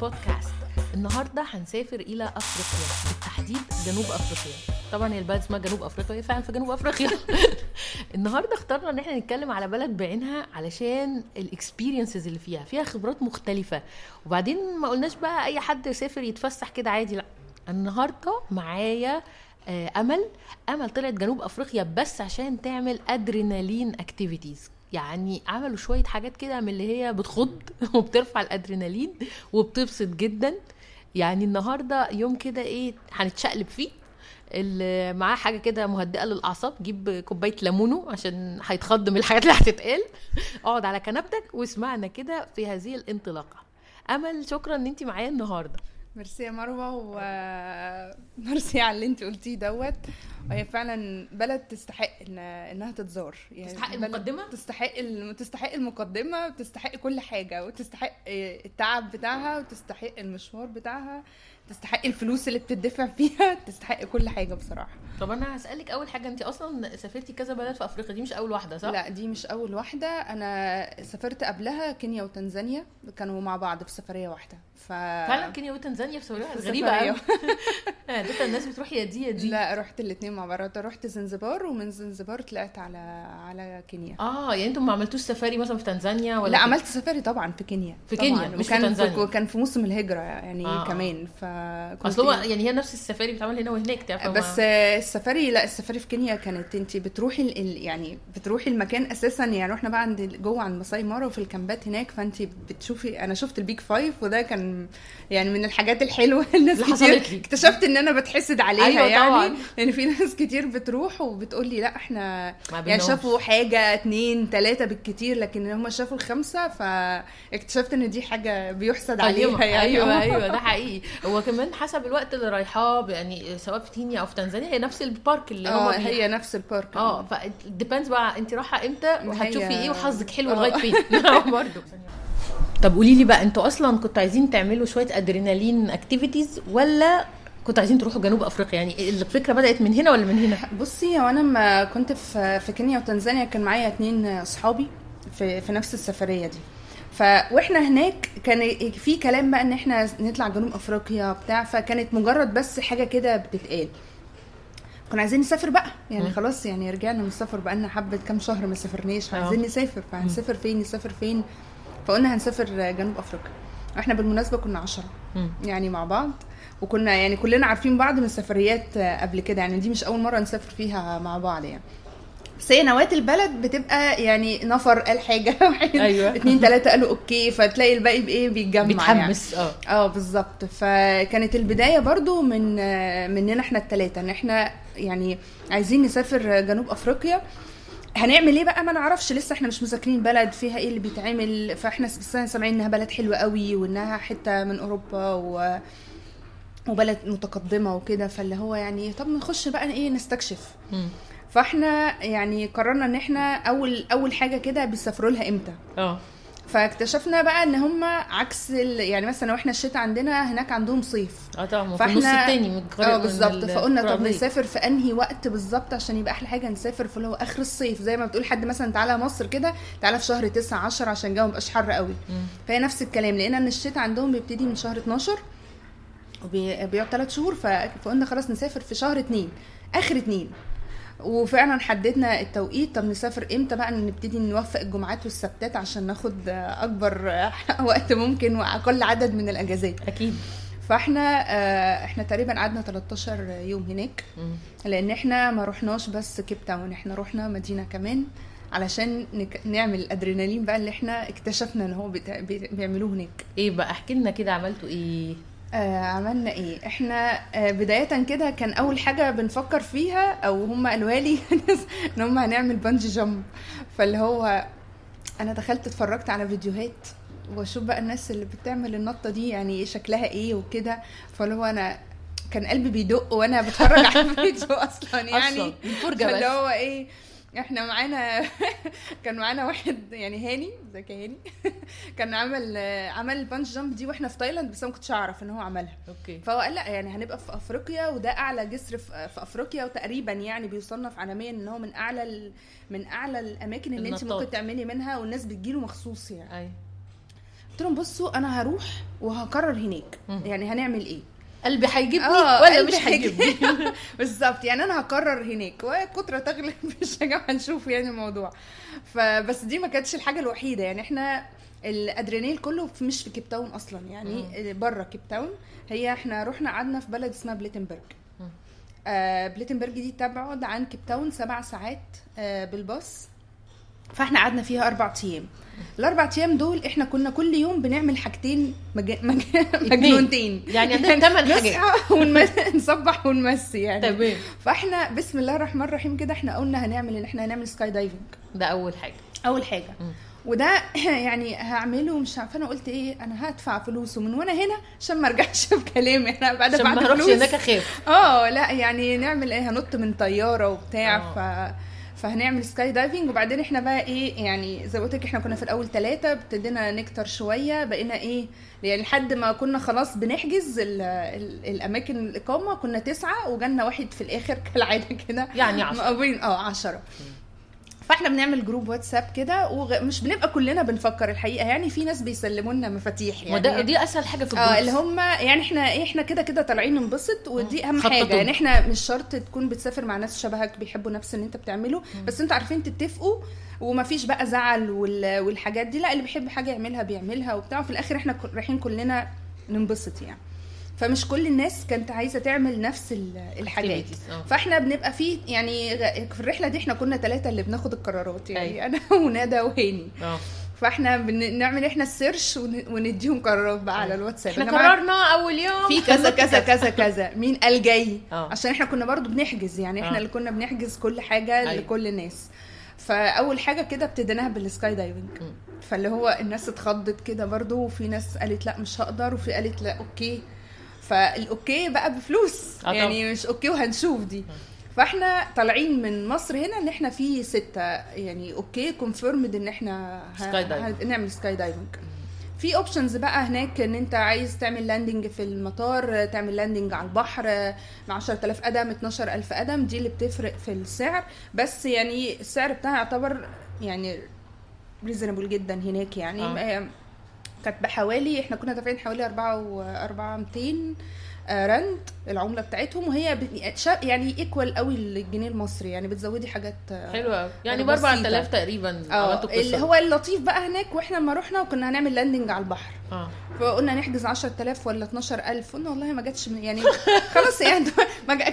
بودكاست. النهارده هنسافر إلى أفريقيا بالتحديد جنوب أفريقيا. طبعا هي البلد اسمها جنوب أفريقيا هي فعلا في جنوب أفريقيا. النهارده اخترنا إن إحنا نتكلم على بلد بعينها علشان ال experiences اللي فيها فيها خبرات مختلفة. وبعدين ما قلناش بقى أي حد يسافر يتفسح كده عادي لا. النهارده معايا آه، أمل. أمل طلعت جنوب أفريقيا بس عشان تعمل adrenaline activities يعني عملوا شوية حاجات كده من اللي هي بتخض وبترفع الأدرينالين وبتبسط جدا. يعني النهارده يوم كده إيه هنتشقلب فيه. اللي معاه حاجة كده مهدئة للأعصاب جيب كوباية ليمونو عشان هيتخض من الحاجات اللي هتتقال. اقعد على كنبتك واسمعنا كده في هذه الانطلاقة. أمل شكرا إن انت معايا النهارده. ميرسي يا مروة وميرسي على اللي انت قلتيه دوت وهي فعلا بلد تستحق إن... إنها تتزار يعني تستحق بلد المقدمة؟ تستحق. تستحق المقدمة وتستحق كل حاجة وتستحق التعب بتاعها وتستحق المشوار بتاعها تستحق الفلوس اللي بتدفع فيها تستحق كل حاجة بصراحة. طب أنا هسألك أول حاجة انت أصلا سافرتي كذا بلد في أفريقيا؟ دي مش أول واحدة صح؟ لا دي مش أول واحدة. أنا سافرت قبلها كينيا وتنزانيا كانوا مع بعض في سفرية واحدة. ف فعلا كينيا وتنزانيا في سفرية في غريبة. قوي ده الناس بتروح يا دي يا دي. لا رحت الاثنين مع بعض. رحت زنزبار ومن زنزبار طلعت على على كينيا. آه يعني أنتم ما عملتوش سفاري مثلا في تنزانيا ولا لا عملت سفاري طبعا في كينيا في. كينيا، مش في وكان تنزانيا. كان في موسم الهجرة يعني آه، آه. كمان. فكنت أصل هو يعني هي نفس السفاري بتتعمل هنا وهناك تعرف بس آه، السفاري لا السفاري في كينيا كانت انت بتروحي ال- يعني بتروحي المكان أساسا يعني رحنا بقى عند جوه عند ماساي مارا وفي ال camp ات هناك فانت بتشوفي أنا شفت ال Big Five وده كان يعني من الحاجات الحلوة الناس كتير. اكتشفت إن أنا بتحسد عليها أيوة يعني طبعاً. لأن في ناس كتير بتروح وبتقول لي لا إحنا يعني. شافوا حاجة اتنين تلاتة بالكتير لكن هم شافوا الخمسة فاكتشفت إن دي حاجة بيحسد عليها يعني أيوه أيوه ده حقيقي هو كمان حسب الوقت اللي رايحاه يعني سواء في كينيا أو في تنزانيا هي نفس ال park اللي آه هي نفس ال park. آه ف depends بقى انت رايحة إمتى وهتشوفي إيه وحظك حلو آه. لغاية فين. برضه طب قولي لي بقى أنتوا أصلا كنتوا عايزين تعملوا شوية adrenaline activities ولا كنتوا عايزين تروحوا جنوب أفريقيا؟ يعني الفكرة بدأت من هنا ولا من هنا؟ بصي هو أنا لما كنت في في كينيا وتنزانيا كان معايا اتنين أصحابي في في نفس السفرية دي. ف وإحنا هناك كان في كلام بقى إن إحنا نطلع جنوب أفريقيا بتاع فكانت مجرد بس حاجة كده بتتقال كنا عايزين نسافر بقى يعني. خلاص يعني رجعنا من السفر بقى لنا حبة كام شهر ما سافرناش آه. عايزين نسافر فهنسافر فين نسافر فين فقلنا هنسافر جنوب أفريقيا إحنا بالمناسبة كنا عشرة. يعني مع بعض وكنا يعني كلنا عارفين بعض من السفريات قبل كده يعني دي مش أول مرة نسافر فيها مع بعض يعني بس هي نواة البلد بتبقى يعني نفر قال حاجة. واحد أيوة. اتنين تلاتة قالوا أوكي فتلاقي الباقي بإيه؟ بيتجمع بيتحمس آه. يعني. آه بالظبط. فكانت البداية برضو من مننا إحنا التلاتة إن إحنا يعني عايزين نسافر جنوب أفريقيا. هنعمل إيه بقى؟ ما نعرفش لسه إحنا مش مذاكرين بلد فيها إيه اللي بيتعمل؟ فإحنا بس سامعين إنها بلد حلوة قوي وإنها حتة من أوروبا و وبلد متقدمة وكده. فاللي هو يعني طب نخش بقى إيه؟ نستكشف. فاحنا يعني قررنا ان إحنا اول اول حاجة كده بيسافروا لها إمتى. آه. فاكتشفنا بقى ان هم عكس ال... يعني مثلا لو إحنا الشتاء عندنا هناك عندهم صيف. آه طبعا في النص التاني من آه بالظبط. فقلنا طب. نسافر في انهي وقت بالظبط عشان يبقى أحلى حاجة نسافر في اللي هو اخر الصيف. زي ما بتقول حد مثلا تعالى مصر كده تعالى في شهر 9 10 عشان الجو مبقاش حر قوي. فهي نفس الكلام لقينا ان الشتاء عندهم بيبتدي من شهر 12 وبيقعد 3 شهور فقلنا خلاص نسافر في شهر 2 آخر 2 وفعلا حددنا التوقيت. طب نسافر إمتى بقى؟ نبتدي نوفق الجمعات والسبتات عشان ناخد أكبر وقت ممكن وأقل عدد من الأجازات. أكيد. فإحنا آه، إحنا تقريبا قعدنا 13 يوم هناك. لأن إحنا ما رحناش بس كيب تاون إحنا رحنا مدينة كمان علشان نك... نعمل الادرينالين بقى اللي إحنا اكتشفنا إن هو بيعملوه هناك. إيه بقى؟ احكي لنا كده عملتوا إيه؟ آه عملنا إيه؟ إحنا آه بداية كده كان أول حاجة بنفكر فيها أو هم قالوها لي إن هم هنعمل بانجي جامب. فاللي هو أنا دخلت اتفرجت على فيديوهات وأشوف بقى الناس اللي بتعمل النطة دي يعني شكلها إيه وكده. فاللي هو أنا كان قلبي بيدق وأنا بتفرج على الفيديو أصلا يعني. الفرجه فاللي بس. هو إيه إحنا معانا كان معانا واحد يعني هاني ازيك يا هاني؟ كان عمل عمل ال bungee jump دي وإحنا في تايلاند بس أنا ما كنتش اعرف ان هو عملها. okay. فهو قال لا يعني هنبقى في أفريقيا وده أعلى جسر في أفريقيا وتقريبا يعني بيصنف عالميا إن هو من أعلى ال- من أعلى الأماكن اللي انت. ممكن تعملي منها والناس بتجيله مخصوص يعني. أي. قلت لهم بصوا أنا هروح وهقرر هناك. يعني هنعمل إيه؟ قلبي هيجيبني آه، ولا قلبي مش هيجيبني؟ بالظبط. يعني أنا هقرر هناك. والكترة تغلب الشجاعة هنشوف يعني الموضوع. فبس دي ما كانتش الحاجة الوحيدة. يعني إحنا الادرينال كله في- مش في كيب تاون أصلا. يعني بره كيب تاون. هي إحنا رحنا قعدنا في بلد اسمها بليتنبرج. آه بليتنبرج دي تبعد عن كيب تاون سبع ساعات آه بالباص. فإحنا قعدنا فيها أربع أيام. الأربع أيام دول إحنا كنا كل يوم بنعمل حاجتين مج... مج... مجنونتين. يعني عندنا ثمان حاجات. نصحى ونمس... نصبح ونمسي يعني. تمام. فإحنا بسم الله الرحمن الرحيم كده إحنا قلنا هنعمل ان إحنا هنعمل skydiving ده أول حاجة. أول حاجة. مم. وده يعني هعمله مش عارفة أنا قلت إيه أنا هدفع فلوس ومن وأنا هنا عشان ما أرجعش في كلامي إحنا بعد ما بعد أروحش فلوس. هناك أخاف. آه لا يعني نعمل إيه هنط من طيارة وبتاع آه. ف فهنعمل skydiving وبعدين إحنا بقى إيه يعني زي ما قلت لك إحنا كنا في الأول ثلاثة ابتدينا نكتر شوية بقينا إيه يعني لحد ما كنا خلاص بنحجز ال ال الأماكن الإقامة كنا تسعة وجالنا واحد في الآخر كالعادة كده. يعني عشرة. مقابلين آه 10 فاحنا بنعمل group واتساب كده ومش بنبقى كلنا بنفكر الحقيقة يعني في ناس بيسلموا لنا مفاتيح يعني وده دي أسهل حاجة في ال group آه اللي هم يعني إحنا إيه إحنا كده كده طالعين ننبسط ودي أهم خططوا. حاجة يعني إحنا مش شرط تكون بتسافر مع ناس شبهك بيحبوا نفس اللي انت بتعمله بس أنتوا عارفين تتفقوا ومفيش بقى زعل وال- والحاجات دي لا اللي بيحب حاجة يعملها بيعملها وبتاع وفي الآخر إحنا رايحين كلنا ننبسط يعني. فمش كل الناس كانت عايزة تعمل نفس ال- الحاجات آه. فاحنا بنبقى في يعني في الرحلة دي إحنا كنا ثلاثة اللي بناخد القرارات يعني أيوة. أنا وندى وهاني آه فاحنا بنعمل إحنا ال search ون- ونديهم قرارات بقى على الواتساب إحنا قررنا أول يوم في كذا كذا كذا كذا مين قال جاي آه. عشان إحنا كنا برضو بنحجز يعني إحنا آه. اللي كنا بنحجز كل حاجة أيوة. لكل الناس فأول حاجة كده ابتديناها بال skydiving. فاللي هو الناس اتخضت كده برضو وفي ناس قالت لا مش هقدر وفي قالت لا okay فال okay بقى بفلوس آه يعني مش okay وهنشوف دي فاحنا طالعين من مصر هنا إن إحنا في ستة يعني okay confirmed إن إحنا ه-. هنعمل skydiving في options بقى هناك إن إنت عايز تعمل landing في المطار تعمل landing على البحر ب 10000 قدم 12000 قدم دي اللي بتفرق في السعر بس يعني السعر بتاعها يعتبر يعني reasonable جدا هناك يعني آه. آه. كانت بحوالي إحنا كنا دافعين حوالي 4 و 4200 رند العملة بتاعتهم وهي ب- يعني equal قوي للجنيه المصري. يعني بتزودي حاجات آه، حلو قوي يعني ب بسيطة. 4000 تقريبا آه اللي هو اللطيف بقى هناك وإحنا لما رحنا وكنا هنعمل landing على البحر. آه. فقلنا نحجز 10000 ولا 12000 قلنا والله ما جاتش من- يعني خلاص يعني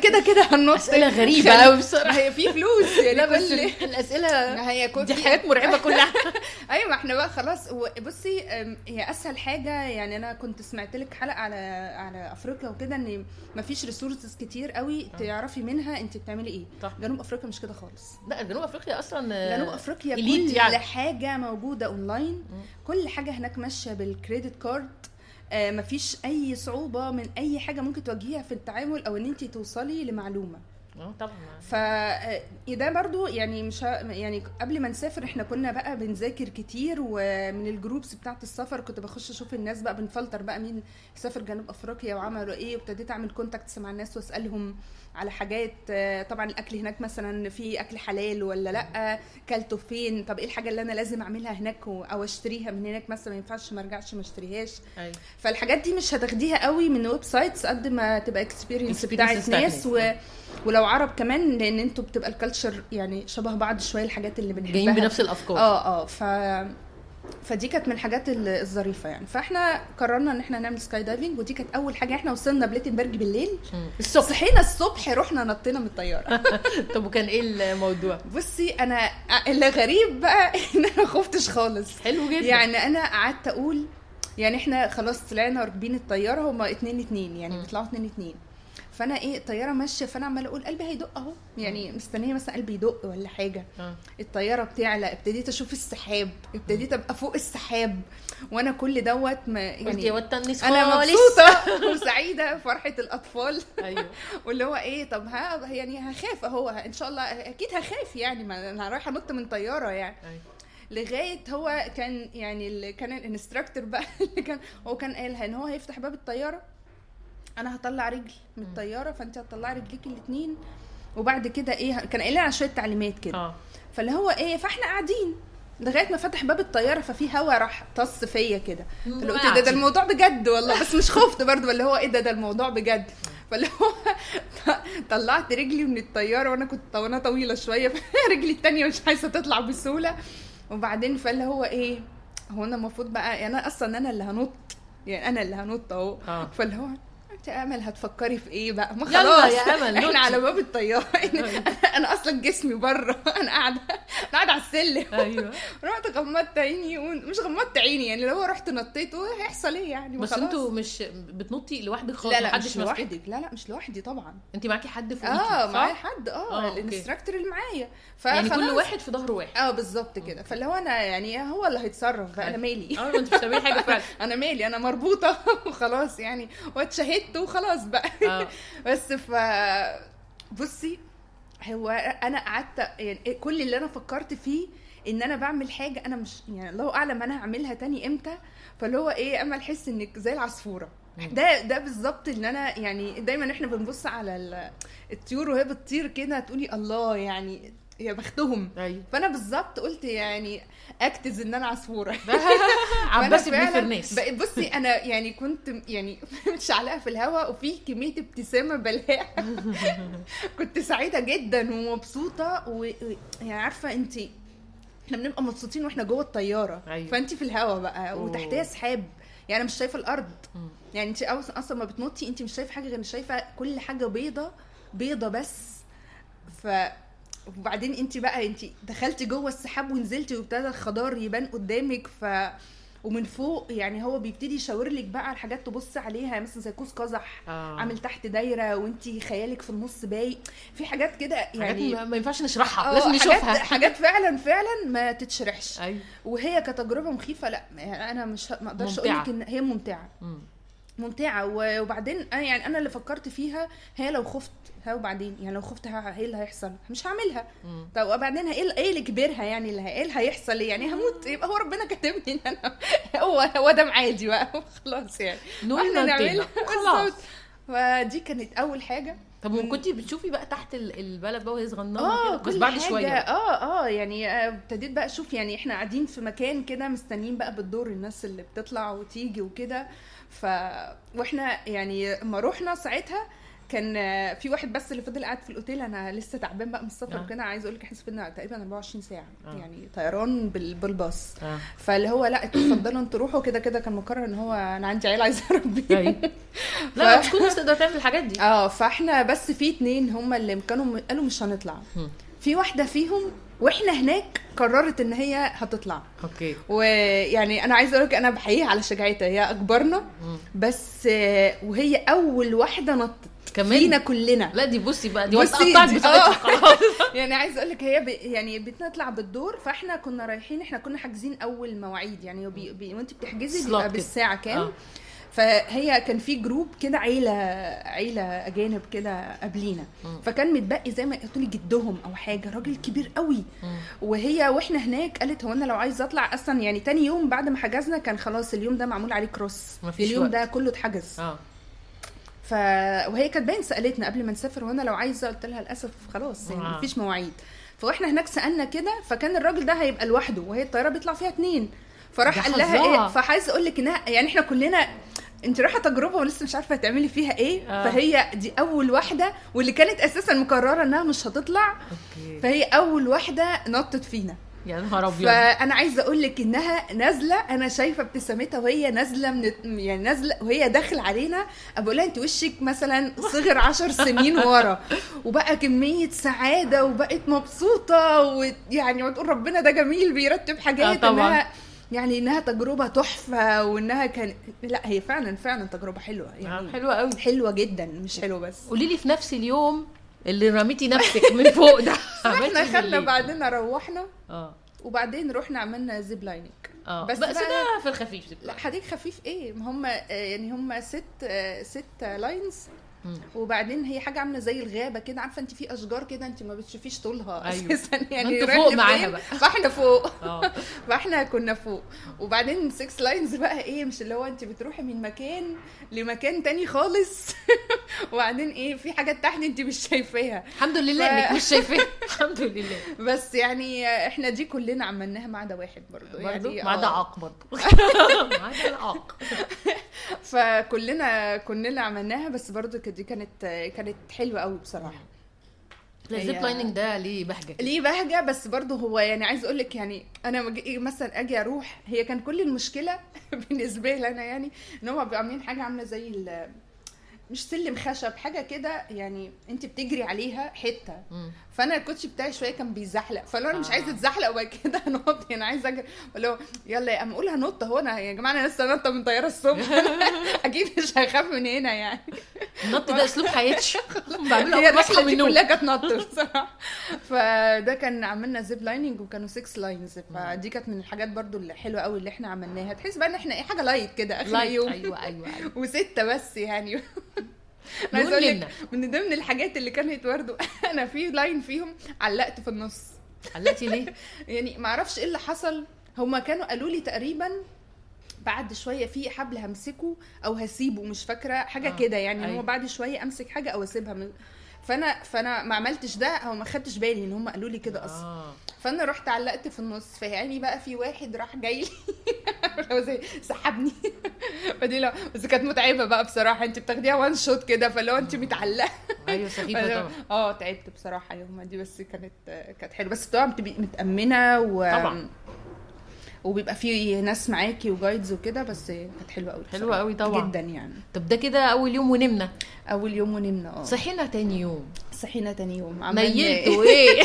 كده كده هننط أسئلة غريبة قوي بصراحه هي في فلوس يعني لا بس الأسئلة هي دي حاجات مرعبة كلها. أيوه ما إحنا بقى خلاص. بصي هي أسهل حاجة يعني أنا كنت سمعت لك حلقة على على أفريقيا وكده. إن ما فيش resources كتير قوي تعرفي منها أنت بتعملي إيه. صح. جنوب أفريقيا مش كده خالص. لا جنوب أفريقيا أصلا جنوب أفريقيا كل يعني. حاجة موجودة اونلاين كل حاجة هناك ماشية بال credit card آه مفيش أي صعوبة من أي حاجة ممكن تواجهيها في التعامل أو إن أنت توصلي لمعلومة. آه طبعا. ف آه، ده برضو يعني مش يعني قبل ما نسافر إحنا كنا بقى بنذاكر كتير ومن ال groups بتاعت السفر كنت بخش أشوف الناس بقى بنفلتر بقى مين سافر جنوب أفريقيا وعملوا إيه وابتديت أعمل contacts مع الناس وأسألهم على حاجات آه، طبعا الأكل هناك مثلا في أكل حلال ولا لأ كلته فين طب إيه الحاجة اللي أنا لازم أعملها هناك أو أشتريها من هناك مثلا ما ينفعش ما ارجعش ما اشتريهاش. أيوه. فالحاجات دي مش هتاخديها قوي من websites قد ما تبقى experience بتاعت ناس ناس. و... ولو عرب كمان لأن أنتوا بتبقى ال culture يعني شبه بعض شوية الحاجات اللي بنحبها. جايين بنفس الأفكار. آه آه ف فدي كانت من الحاجات ال- الظريفة يعني. فإحنا قررنا إن إحنا نعمل sky diving ودي كانت أول حاجة. إحنا وصلنا بليتنبرج بالليل. الصبح. صحينا الصبح رحنا نطينا من الطيارة. طب وكان إيه الموضوع؟ بصي أنا اللي غريب بقى إن أنا خفتش خالص. حلو جدا. يعني أنا قعدت أقول يعني إحنا خلاص طلعنا راكبين الطيارة هما اتنين اتنين يعني. بيطلعوا اتنين اتنين. فانا إيه الطياره ماشيه فانا عماله أقول قلبي هيدق اهو. يعني مستنيه مثلا قلبي يدق ولا حاجة. آه. الطياره بتعلى ابتديت أشوف السحاب ابتديت ابقى فوق السحاب. وأنا كل دوت ما يعني أنا. مبسوطة وسعيدة فرحه الأطفال. أيوه. واللي هو إيه طب ها يعني هخاف أهو إن شاء الله أكيد هخاف يعني ما أنا رايحة انط من طيارة يعني. أيوة. لغاية هو كان يعني اللي كان الإنستراكتور بقى اللي كان هو كان قالها إن هو هيفتح باب الطيارة. أنا هطلع رجل من الطيارة فانت هتطلعي رجليكي الاثنين وبعد كده إيه كان قايل لنا على شوية تعليمات كده. آه. فاللي هو إيه فاحنا قاعدين لغاية ما فتح باب الطيارة ففي هوا راح طص فيا كده. فاللي قلت ده, ده الموضوع بجد والله. بس مش خفت برضه اللي هو إيه ده ده الموضوع بجد. فاللي هو طلعت رجلي من الطيارة وأنا كنت وأنا طويلة شوية. رجلي التانية مش عايزة تطلع بسهولة. وبعدين فاللي هو إيه هو أنا المفروض بقى يعني أنا أصلا أنا اللي هنط يعني أنا اللي هنط أهو. آه. فاللي هو يا آمل هتفكري في إيه بقى؟ ما يلا خلاص. يا نطي. إحنا على باب الطيارة. أنا أصلا جسمي بره. أنا قاعدة أنا قاعدة على السلم. أيوه. رحت غمضت عيني مش غمضت عيني يعني لو رحت نطيت هيحصل إيه يعني؟ بس. أنتوا مش بتنطي لوحدك خالص؟ لا لا محدش مش؟ لوحدي. لا لا مش لوحدي طبعا. انت معاكي حد فوقيكي آه؟ معايا حد. آه، آه okay. ال instructor اللي معايا. يعني كل. واحد في ظهر واحد. آه بالظبط كده. فاللي هو أنا يعني هو اللي هيتصرف بقى أنا مالي. آه انت مش بتعملي حاجة فعلا. أنا مالي أنا مربوطة وخلاص يعني. واتشهدت وخلاص بقى. آه. بس ف بصي هو أنا قعدت يعني كل اللي أنا فكرت فيه إن أنا بعمل حاجة أنا مش يعني الله أعلم أنا هعملها تاني إمتى فاللي هو إيه أما أحس إنك زي العصفورة. ده ده بالظبط إن أنا يعني دايما إحنا بنبص على ال- الطيور وهي بتطير كده تقولي الله يعني يا بختهم. أيوه. فأنا بالظبط قلت يعني اكتز إن أنا عصفورة. عباسي فأنا بن فعلاً فرناس بصي أنا يعني كنت يعني متشعلقه في الهواء وفي كمية ابتسامة بلاها. كنت سعيدة جدا ومبسوطة و... و- يعني عارفة انت إحنا بنبقى مبسوطين وإحنا جوه الطيارة. أيوة. فانت في الهواء بقى. وتحتها سحاب. يعني مش شايفة الأرض. يعني انت أصلا ما بتنطي انت مش شايفة حاجة غير شايفة كل حاجة بيضة بيضة بس. ف وبعدين انت بقى انت دخلتي جوه السحاب ونزلتي وابتدى الخضار يبان قدامك ف ومن فوق يعني هو بيبتدي يشاور لك بقى على حاجات تبص عليها مثلا زي قوس قزح آه. عامل تحت دايرة وانت خيالك في النص بايق في حاجات كده حاجات يعني ما- ما ينفعش نشرحها آه، لازم حاجات نشوفها حاجات فعلا فعلا ما تتشرحش أيوه وهي كتجربة مخيفة لا أنا مش ما أقدرش أقول. لك إن هي ممتعة مم. ممتعة. وبعدين أنا يعني أنا اللي فكرت فيها هي لو خفت ها وبعدين؟ يعني لو خفت إيه اللي هيحصل؟ مش هعملها. طب وبعدين إيه إيه اللي كبرها؟ يعني اللي إيه اللي هيحصل؟ يعني هموت. يبقى هو ربنا كاتبني إن أنا هو هو ده معادي بقى. خلاص يعني. ننتهي. نعملها. خلاص. فدي كانت أول حاجة. طب وكنتي بتشوفي بقى تحت ال- البلد بقى وهي صغننة آه كده بس بعد حاجة. شوية آه آه يعني آه، ابتديت بقى أشوف يعني إحنا قاعدين في مكان كده مستنيين بقى بالدور الناس اللي بتطلع وتيجي وكده. ف وإحنا يعني اما رحنا ساعتها كان آه، في واحد بس اللي فضل قاعد في الأوتيل أنا لسه تعبان بقى من السفر آه. وكده عايز أقول لك إحنا سافرنا تقريبا 24 ساعة آه. يعني طيران بال- بالباص آه فاللي هو لا اتفضلوا أنتوا روحوا كده كده كان مقرر إن هو أنا عندي عيال عايزة أربيهم أيوه لا مش كل الناس تقدر تعمل الحاجات دي آه فإحنا بس في اتنين هم اللي كانوا قالوا مش هنطلع. في واحدة فيهم وإحنا هناك قررت ان هي هتطلع okay ويعني أنا عايزة أقول لك أنا بحييها على شجاعتها هي أكبرنا. بس وهي أول واحدة نطت كمان؟ فينا كلنا لا دي بصي بقى دي بصي دي- آه. خلاص يعني عايزة أقول لك هي ب... يعني بتطلع بالدور فإحنا كنا رايحين إحنا كنا حاجزين أول مواعيد يعني بي... بي... وانت بتحجزي بيبقى. بالساعة كام آه. فهي كان في group كده عيلة عيلة أجانب كده قبلينا. فكان متبقي زي ما تقولي جدهم أو حاجة راجل كبير قوي. وهي وإحنا هناك قالت هو أنا لو عايزه أطلع أصلا يعني تاني يوم بعد ما حجزنا كان خلاص اليوم ده معمول عليه كروس مفيش اليوم وقت. ده كله اتحجز آه ف وهي كانت باين سألتنا قبل ما نسافر وأنا لو عايزه قلت لها للأسف خلاص يعني آه. مفيش مواعيد فاحنا هناك سألنا كده فكان الراجل ده هيبقى لوحده وهي الطيارة بيطلع فيها اتنين فراح قال لها. إيه فعايزه أقول لك إنها يعني إحنا كلنا انت رايحة تجربة ولسه مش عارفة هتعملي فيها إيه؟ آه. فهي دي أول واحدة واللي كانت أساسا مقررة إنها مش هتطلع أوكي. فهي أول واحدة نطت فينا. يا نهار أبيض. فأنا عايزة أقول لك إنها نازلة أنا شايفة ابتسامتها وهي نازلة من يعني نازلة وهي داخل علينا بقول لها أنت وشك مثلا صغر عشر سنين ورا. وبقى كمية سعادة وبقت مبسوطة ويعني وتقول ربنا ده جميل بيرتب حاجات آه طبعاً. إنها يعني إنها تجربة تحفة وإنها كان لا هي فعلا فعلا تجربة حلوة يعني. حلوة قوي. حلوة جدا مش حلوة بس. قولي لي في نفس اليوم اللي رميتي نفسك من فوق ده. إحنا إيه خدنا؟ بعدين روحنا. آه. وبعدين رحنا عملنا zip lining. آه. بس بس, ده في الخفيف لا حديق خفيف إيه؟ ما هم آه، يعني هم ست آه، ست lines. وبعدين هي حاجة عاملة زي الغابة كده. عارفة انت في أشجار كده انت ما بتشوفيش طولها أيوة. أساسا. يعني رايح فوق؟ معاها بقى. فاحنا فوق. آه. فاحنا كنا فوق. وبعدين 6 lines بقى إيه مش اللي هو انت بتروحي من مكان لمكان تاني خالص. وبعدين إيه في حاجات تحت انت مش شايفاها. الحمد لله ف- انك مش شايفاها. الحمد لله. بس يعني إحنا دي كلنا عملناها ما عدا واحد برضه برضه يعني ما عدا آه. عاق برضه ما عدا العاق. فكلنا كلنا عملناها بس برضه دي كانت كانت حلوة قوي بصراحة ال zip lining ده ليه بهجة. ليه بهجة بس برضه هو يعني عايز أقول لك يعني أنا مثلا أجي أروح هي كان كل المشكلة بالنسبة لي أنا يعني إن هم بيبقوا عاملين حاجة عاملة زي مش سلم خشب حاجة كده يعني أنت بتجري عليها حتة. فانا الكوتش بتاعي شوية كان بيزحلق. فلو أنا مش آه. عايزه اتزحلق وبعد كده انط أنا عايزة أجري. فاللي هو يلا يا أم أقول هنط هو أنا يا جماعة أنا لسه نطة من طيارة الصبح. أكيد مش هخاف من هنا يعني. النط ده أسلوب حياتي. بعمله هي الرحلة من دي النوم. كلها كانت نط بصراحة. فده كان عملنا zip lining وكانوا 6 lines فدي كانت من الحاجات برضو اللي حلوة قوي اللي إحنا عملناها. تحس بقى إن إحنا إيه حاجة light كده آخر يوم أيوه أيوه أيوه. وستة بس يعني. عايزه أقول لك من ضمن الحاجات اللي كانت برضو أنا في line فيهم علقت في النص علقتي ليه؟ يعني ما أعرفش إيه اللي حصل هما كانوا قالوا لي تقريبا بعد شوية في حبل همسكه أو هسيبه مش فاكرة حاجة آه،. كده يعني أيوة. هو بعد شوية أمسك حاجة أو أسيبها من فانا فانا ما عملتش ده أو ما خدتش بالي ان هم قالوا لي كده أصلا. آه. فانا رحت علقت في النص فيعني بقى في واحد راح جاي لي. سحبني. فدي لا بس كانت متعبة بقى بصراحة انت بتاخديها وان شوت كده فلو انت متعلقة. أيوه سخيفة طبعا. آه تعبت بصراحة يوم دي بس كانت كانت حلوة. بس طبعا بتبقي متأمنة و طبعا. وبيبقى في ناس معاكي وجايدز وكده بس كانت حلوة قوي بصراحة. قوي طبعا. جدا يعني طب ده كده أول يوم ونمنا أول يوم ونمنا آه صحينا تاني يوم صحينا تاني يوم. نيلتوا إيه؟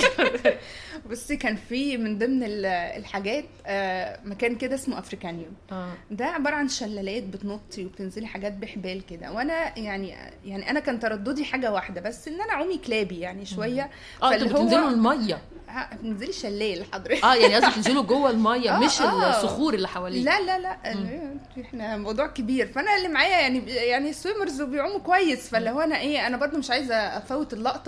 بصي كان في من ضمن ال- الحاجات آه، مكان كده اسمه أفريكانيوم. آه. ده عبارة عن شلالات بتنطي وبتنزلي حاجات بحبال كده. وأنا يعني يعني أنا كان ترددي حاجة واحدة بس إن أنا عومي كلابي يعني شوية. آه أنتوا بتنزلوا المية. بتنزلي شلال حضرتك. آه يعني قصدك تنزلوا جوه المية آه، مش آه. الصخور اللي حواليك لا لا لا إحنا موضوع كبير. فأنا اللي معايا يعني يعني سويمرز وبيعوموا كويس. فاللي هو أنا إيه أنا برضو مش عايزة أفوت اللقطة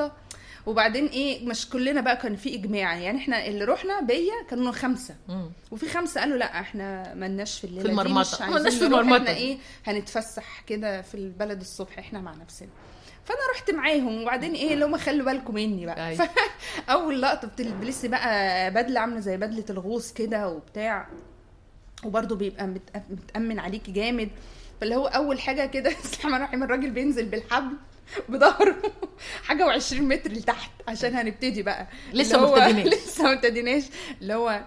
وبعدين إيه مش كلنا بقى كان في إجماع. يعني إحنا اللي رحنا بيا كانوا خمسة. مم. وفي خمسة قالوا لأ إحنا ملناش في الليلة في عايزين ملناش في نروح، المرمطة. إحنا. إيه هنتفسح كده في البلد الصبح إحنا مع نفسنا. فأنا رحت معاهم. وبعدين إيه اللي هم خلوا بالكم مني بقى. أيوة. أول لقطة بتلبسي بقى بدلة عاملة زي بدلة الغوص كده وبتاع. وبرده بيبقى مت- متأمن عليكي جامد. فاللي هو أول حاجة كده بسم الله الرحمن الرحيم الراجل بينزل بالحبل. بظهره. حاجة و20 متر لتحت عشان هنبتدي بقى. لسه ما ابتديناش. لسه ما ابتديناش. اللي هو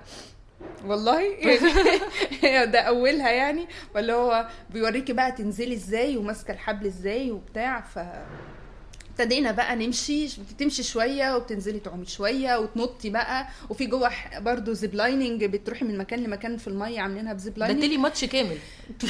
والله يعني ده أولها يعني. ولا هو بيوريكي بقى تنزلي إزاي وماسكة الحبل إزاي وبتاع. ف ابتدينا بقى نمشي بتمشي شوية وبتنزلي تعومي شوية وتنطي بقى. وفي جوه برضه zip lining بتروحي من مكان لمكان في المية عاملينها ب zip lining. تلي ماتش كامل.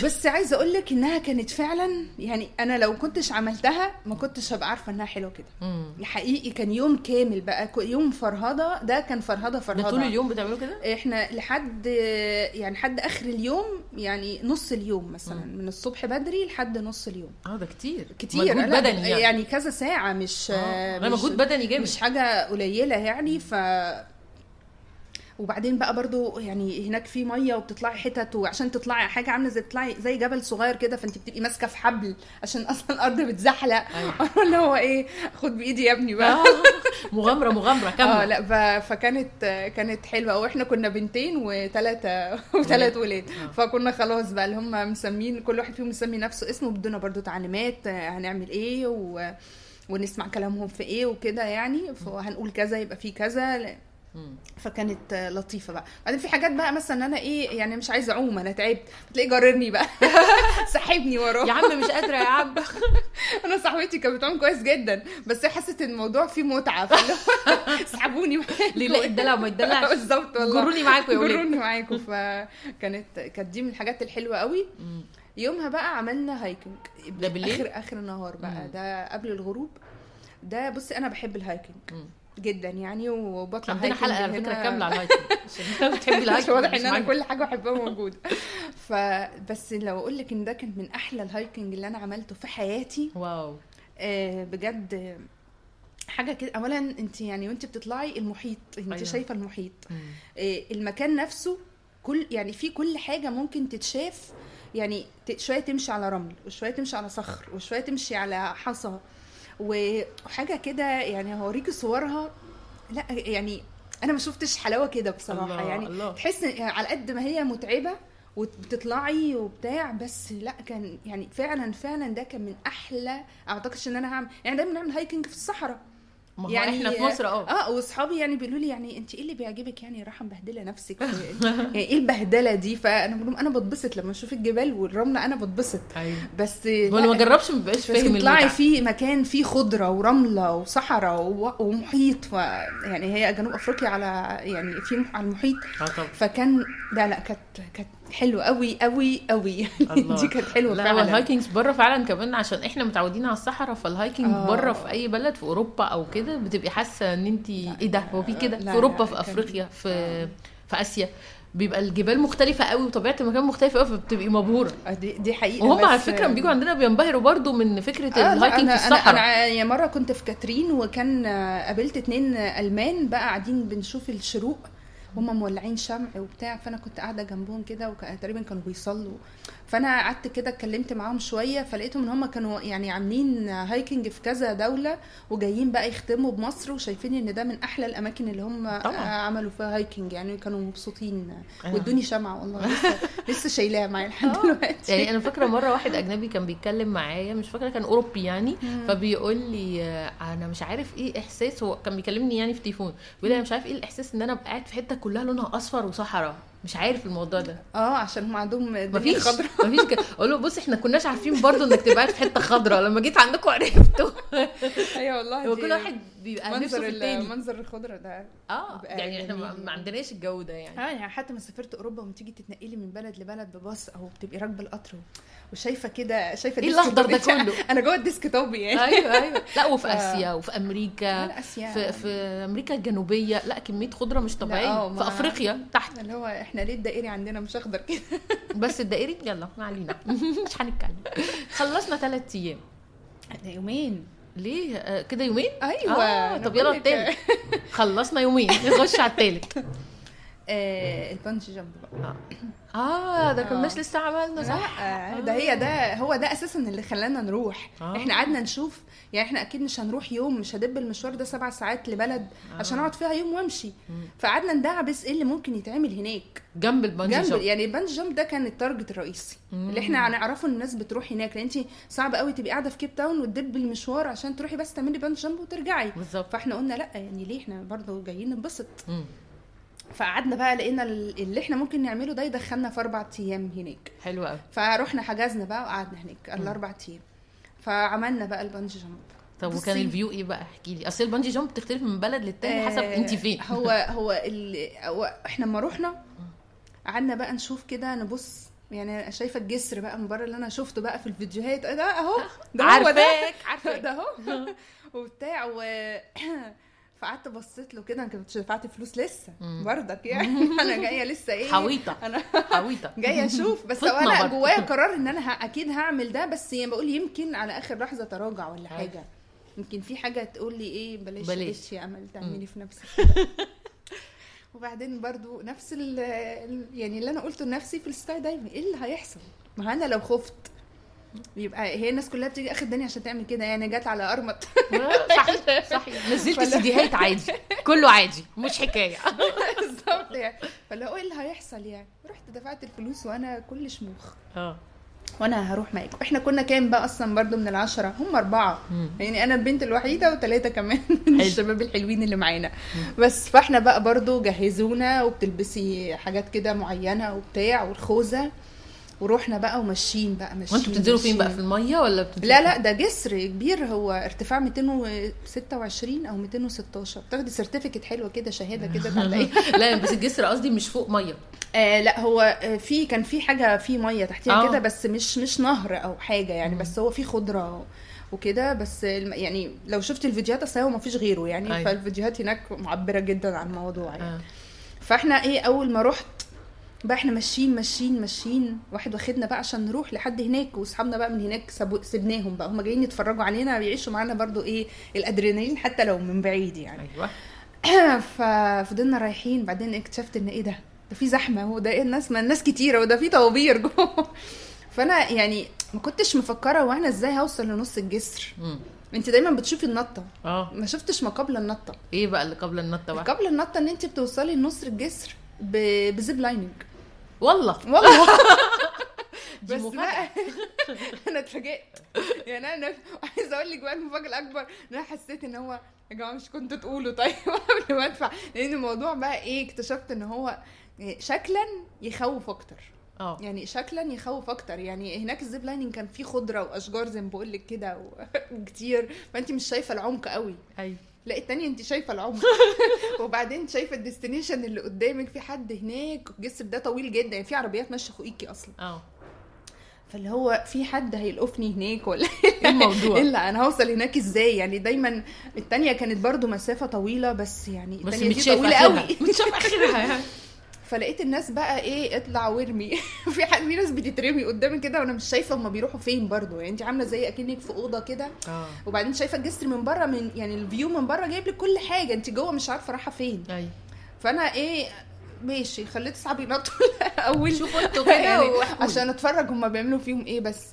بس عايزة أقول لك إنها كانت فعلا يعني أنا لو كنتش عملتها ما كنتش هبقى عارفة إنها حلوة كده. مم. حقيقي كان يوم كامل بقى يوم فرهده ده كان فرهده فرهده ده طول اليوم بتعملوا كده؟ إحنا لحد يعني لحد آخر اليوم يعني نص اليوم مثلا من الصبح بدري لحد نص اليوم. آه ده كتير. كتير مجهود بدني يعني, يعني كذا ساعة. مش آه. مش- مجهود بدني جامد مش حاجة قليلة يعني ف وبعدين بقى برضو يعني هناك في مية وبتطلعي حتت وعشان تطلعي حاجة عاملة زي تطلعي زي جبل صغير كده فانت بتبقي ماسكة في حبل عشان أصلا الأرض بتزحلق أيوة. اللي هو إيه خد بإيدي يا ابني بقى آه. مغامرة مغامرة كاملة آه لا فكانت كانت حلوة وإحنا كنا بنتين وثلاثه وثلاث ولاد آه. فكنا خلاص بقى اللي هم مسمين كل واحد فيهم مسمي نفسه اسمه بدنا برضو تعليمات آه، هنعمل إيه و ونسمع كلامهم في إيه وكده يعني فهنقول كذا يبقى في كذا. فكانت لطيفة بقى. بعدين في حاجات بقى مثلا أنا إيه يعني مش عايزة أعوم أنا تعبت. بتلاقيه جررني بقى. سحبني وراه. يا عم مش قادرة يا عم. أنا صاحبتي كانت بتعوم كويس جدا بس هي حست إن الموضوع فيه متعة فاللي اسحبوني. ليه؟ لا الدلع وما يدلعش بالظبط والله. جروني معاكم يا ولاد. جروني معاكم. فكانت كانت دي من الحاجات الحلوة قوي. يومها بقى عملنا hiking ده بالليل؟ اخر آخر النهار بقى مم. ده قبل الغروب ده بصي أنا بحب ال hiking. جدا يعني وبطلع عندنا حلقة على فكرة. كاملة على ال hiking عشان بتحبي ال hiking واضح إن أنا. كل حاجة بحبها موجودة فبس لو أقول لك إن ده كان من أحلى ال hiking اللي أنا عملته في حياتي wow آه، بجد حاجة كده اولا أنت يعني وأنت بتطلعي المحيط أنت أيوة. شايفة المحيط. آه، المكان نفسه كل يعني في كل حاجة ممكن تتشاف يعني شوية تمشي على رمل وشوية تمشي على صخر وشوية تمشي على حصى. وحاجة كده يعني هوريكي صورها. لا يعني أنا ما شفتش حلاوة كده بصراحة. الله، يعني الله. تحس يعني على قد ما هي متعبة وبتطلعي وبتاع بس لا كان يعني فعلا فعلا ده كان من أحلى أعتقدش إن أنا هعمل يعني دايما نعمل هايكنج في الصحراء. ما يعني إحنا في مصر آه آه وأصحابي يعني بيقولوا لي يعني انت إيه اللي بيعجبك يعني رايحه مبهدله نفسك يعني إيه البهدلة دي؟ فأنا بقول لهم أنا بتبسط لما أشوف الجبال والرملة أنا بتبسط. أيوه. بس هو اللي ما جربش ما بيبقاش بس فاهم تطلعي في مكان فيه خضرة ورملة وصحراء ومحيط ف يعني هي جنوب أفريقيا على يعني في على المحيط. آه طبعا. فكان لا لا كانت كانت حلوة قوي قوي قوي. دي كانت حلوة فعلا. ال hikings بره فعلا كمان عشان إحنا متعودين على الصحراء فال hiking آه. بره في أي بلد في أوروبا أو كده بتبقي حاسة إن انت إيه ده؟ هو في كده؟ في أوروبا لا، في أفريقيا في في آسيا. بيبقى الجبال مختلفة قوي وطبيعة المكان مختلفة قوي فبتبقي مبهورة. آه، دي, دي حقيقة وهم على فكرة بيجوا عندنا بينبهروا برضو من فكرة آه ال hiking في الصحراء أنا يعني مرة كنت في كاترين وكان آه، قابلت اتنين ألمان بقى قاعدين بنشوف الشروق. هم مولعين شمع وبتاع فأنا كنت قاعدة جنبهم كده وتقريبا كانوا بيصلوا. فانا قعدت كده اتكلمت معاهم شوية فلقيتهم ان هم كانوا يعني عاملين hiking في كذا دولة وجايين بقى يختموا بمصر وشايفين ان ده من أحلى الاماكن اللي هم طبعا. عملوا فيها hiking يعني كانوا مبسوطين آه. وادوني شمعة والله لسه لسه شايلاها معايا لحد آه. دلوقتي يعني أنا فاكرة مرة واحد أجنبي كان بيتكلم معايا مش فاكرة كان أوروبي يعني فبيقول لي أنا مش عارف إيه إحساس هو كان بيكلمني يعني في تليفون بيقول لي أنا مش عارف إيه الإحساس إن أنا قاعد في حتة كلها لونها أصفر وصحراء مش عارف الموضوع ده. آه عشان هم عندهم مفيش خضراء. مفيش كده. أقول له بص إحنا كناش عارفين برضو إنك تبقى في حتة خضراء. لما جيت عندكم عرفتوا أيوه والله هو كل واحد بيبقى نفسه منظر في ال- التاني. منظر الخضره ده. آه يعني إحنا ما جميل. ما عندناش الجو ده يعني. آه يعني حتى ما سافرت أوروبا وما تيجي تتنقلي من بلد لبلد بباص أو بتبقي راكبة القطر وشايفة كده شايفة إيه top. ده كله؟ أنا جوه ال desk top يعني. أيوه أيوه. لا وفي آسيا وفي أمريكا لا، آسيا. في في أمريكا الجنوبية. لا كمية خضرة مش طبيعيه آه، في ما- أفريقيا تحت. اللي هو إحنا ليه الدائري عندنا مش أخضر كده؟ بس الدائري يلا ما علينا. مش هنتكلم. خلصنا ثلاث أيام. يومين. ليه؟ آه، كده يومين؟ أيوه آه طب يلا. التالت. خلصنا يومين نخش على التالت. آه ال bungee jump بقى. آه ده كناش آه. لسه عملنا صح؟ لا ده هي ده هو ده أساسا اللي خلانا نروح. آه. إحنا قعدنا نشوف يعني إحنا أكيد مش هنروح يوم مش هدب المشوار ده سبع ساعات لبلد عشان أقعد فيها يوم وأمشي. فقعدنا ندعبس إيه اللي ممكن يتعمل هناك. جنب ال bungee جنب jump يعني ال bungee jump ده كان ال target الرئيسي. اللي إحنا هنعرفه الناس بتروح هناك لأن انت صعب قوي تبقي قاعدة في كيب تاون وتدب المشوار عشان تروحي بس تعملي bungee jump وترجعي. بالظبط. فإحنا قلنا لأ يعني ليه إحنا برضه جايين ننبسط؟ مم. فقعدنا بقى لقينا ال- اللي إحنا ممكن نعمله ده يدخلنا في أربع أيام هناك. حلو قوي. فروحنا حجزنا بقى وقعدنا هناك. الاربع أيام. فعملنا بقى ال bungee jump. طب وكان. ال view إيه بقى؟ احكي لي. أصل ال bungee jump بتختلف من بلد للتاني حسب آه، انت فين. هو هو, ال... هو إحنا لما رحنا قعدنا بقى نشوف كده نبص. يعني شايفة الجسر بقى من بره اللي أنا شفته بقى في الفيديوهات. ده؟ أهو. ده هو ده. عارفاك عارفاك. ده اهو وبتاع و فقعدت بصيت له كده أنا كنت دفعت فلوس لسه برضك يعني. أنا جاية لسه إيه؟ حويطة. أنا حويطة. جاية أشوف. بس أنا. جوايا قرار إن أنا أكيد هعمل ده بس يعني بقول يمكن على آخر لحظة تراجع ولا. حاجة. يمكن في حاجة تقول لي إيه بلاش بلاش. يا امل تعملي في نفسك. وبعدين برضو نفس ال- يعني اللي أنا قلته لنفسي في ال skydiving إيه اللي هيحصل؟ ما أنا لو خفت يبقى هي الناس كلها بتيجي آخر الدنيا عشان تعمل كده يعني جت عليا أنا. صحيح صحيح. نزلت سيديهات عادي. كله عادي مش حكاية. بالظبط يعني. فاللي هو إيه اللي هيحصل يعني؟ رحت دفعت الفلوس وأنا كل شموخ. آه. وأنا هروح معاكم. إحنا كنا كام بقى أصلا برضو من العشرة؟ هم أربعة. يعني أنا البنت الوحيدة وثلاثة كمان من. الشباب الحلوين اللي معانا. بس فإحنا بقى برضو جهزونا وبتلبسي حاجات كده معينة وبتاع والخوذة. ورحنا بقى وماشيين بقى ماشيين وانتوا بتنزلوا فين بقى في. المية ولا بتنزلوا لا لا ده جسر كبير هو ارتفاع 226 أو 216 بتاخدي سيرتيفيكت حلوة كده شهادة كده تعلقيها لا بس الجسر قصدي مش فوق مية آه لا هو في كان في حاجة في مية تحتيها آه. كده بس مش مش نهر أو حاجة يعني بس هو في خضرة وكده بس يعني لو شفت الفيديوهات أصل هو ما فيش غيره يعني أيوة. فالفيديوهات هناك معبرة جدا عن الموضوع يعني آه. فإحنا إيه أول ما رحت بقى إحنا ماشيين ماشيين ماشيين. واحد واخدنا بقى عشان نروح لحد هناك واصحابنا بقى من هناك سيبناهم بقى. هم جايين يتفرجوا علينا بيعيشوا معانا برضو إيه الأدرينالين حتى لو من بعيد يعني. أيوه. ففضلنا رايحين. بعدين اكتشفت ان إيه ده؟ ده في زحمة وده إيه الناس ما الناس كتيرة وده في طوابير جوه. فأنا يعني ما كنتش مفكرة وأنا إزاي هوصل لنص الجسر. مم. انت دايما بتشوفي النطة. آه. ما شفتش ما قبل النطة. إيه بقى اللي قبل النطة بقى؟ قبل النطة إن انت بتوصلي لنص الجسر بزيب لايننج. والله. والله. بس مفاجأة. أنا اتفاجئت. يعني أنا عايزة أقول لك بقى المفاجاه الاكبر إن أنا حسيت إن هو يا جماعة مش كنتوا تقولوا. طيب قبل ما أدفع. لأن الموضوع بقى إيه اكتشفت إن هو شكلا يخوف أكتر. آه. يعني شكلا يخوف أكتر. يعني هناك ال zip lining كان فيه خضرة وأشجار زي ما بقول لك كده وكتير. فانت مش شايفة العمق قوي. أيوه. لا التانية انت شايفة العمق وبعدين شايفة ال destination اللي قدامك في حد هناك الجسر ده طويل جدا يعني في عربيات ماشية فوقيكي أصلا. آه. فاللي هو في حد هيلقفني هناك ولا إيه الموضوع؟ إلا أنا هوصل هناك إزاي؟ يعني دايما التانية كانت برضو مسافة طويلة بس يعني بس التانية دي متشاف طويلة آخرها. قوي متشاف آخرها يعني. فلقيت الناس بقى إيه اطلع وارمي. في حد في ناس بتترمي قدامي كده وأنا مش شايفة هما بيروحوا فين برضو يعني انت عاملة زي أكنك في أوضة كده آه. وبعدين شايفة الجسر من بره من يعني الفيو من بره جايب لك كل حاجة. انت جوه مش عارفة رايحة فين. أيوه. فأنا إيه ماشي خليت اصحابي ينطوا أول شوفوا أنتوا كده يعني. واحكوا لي. عشان أتفرج هما بيعملوا فيهم إيه بس. آه.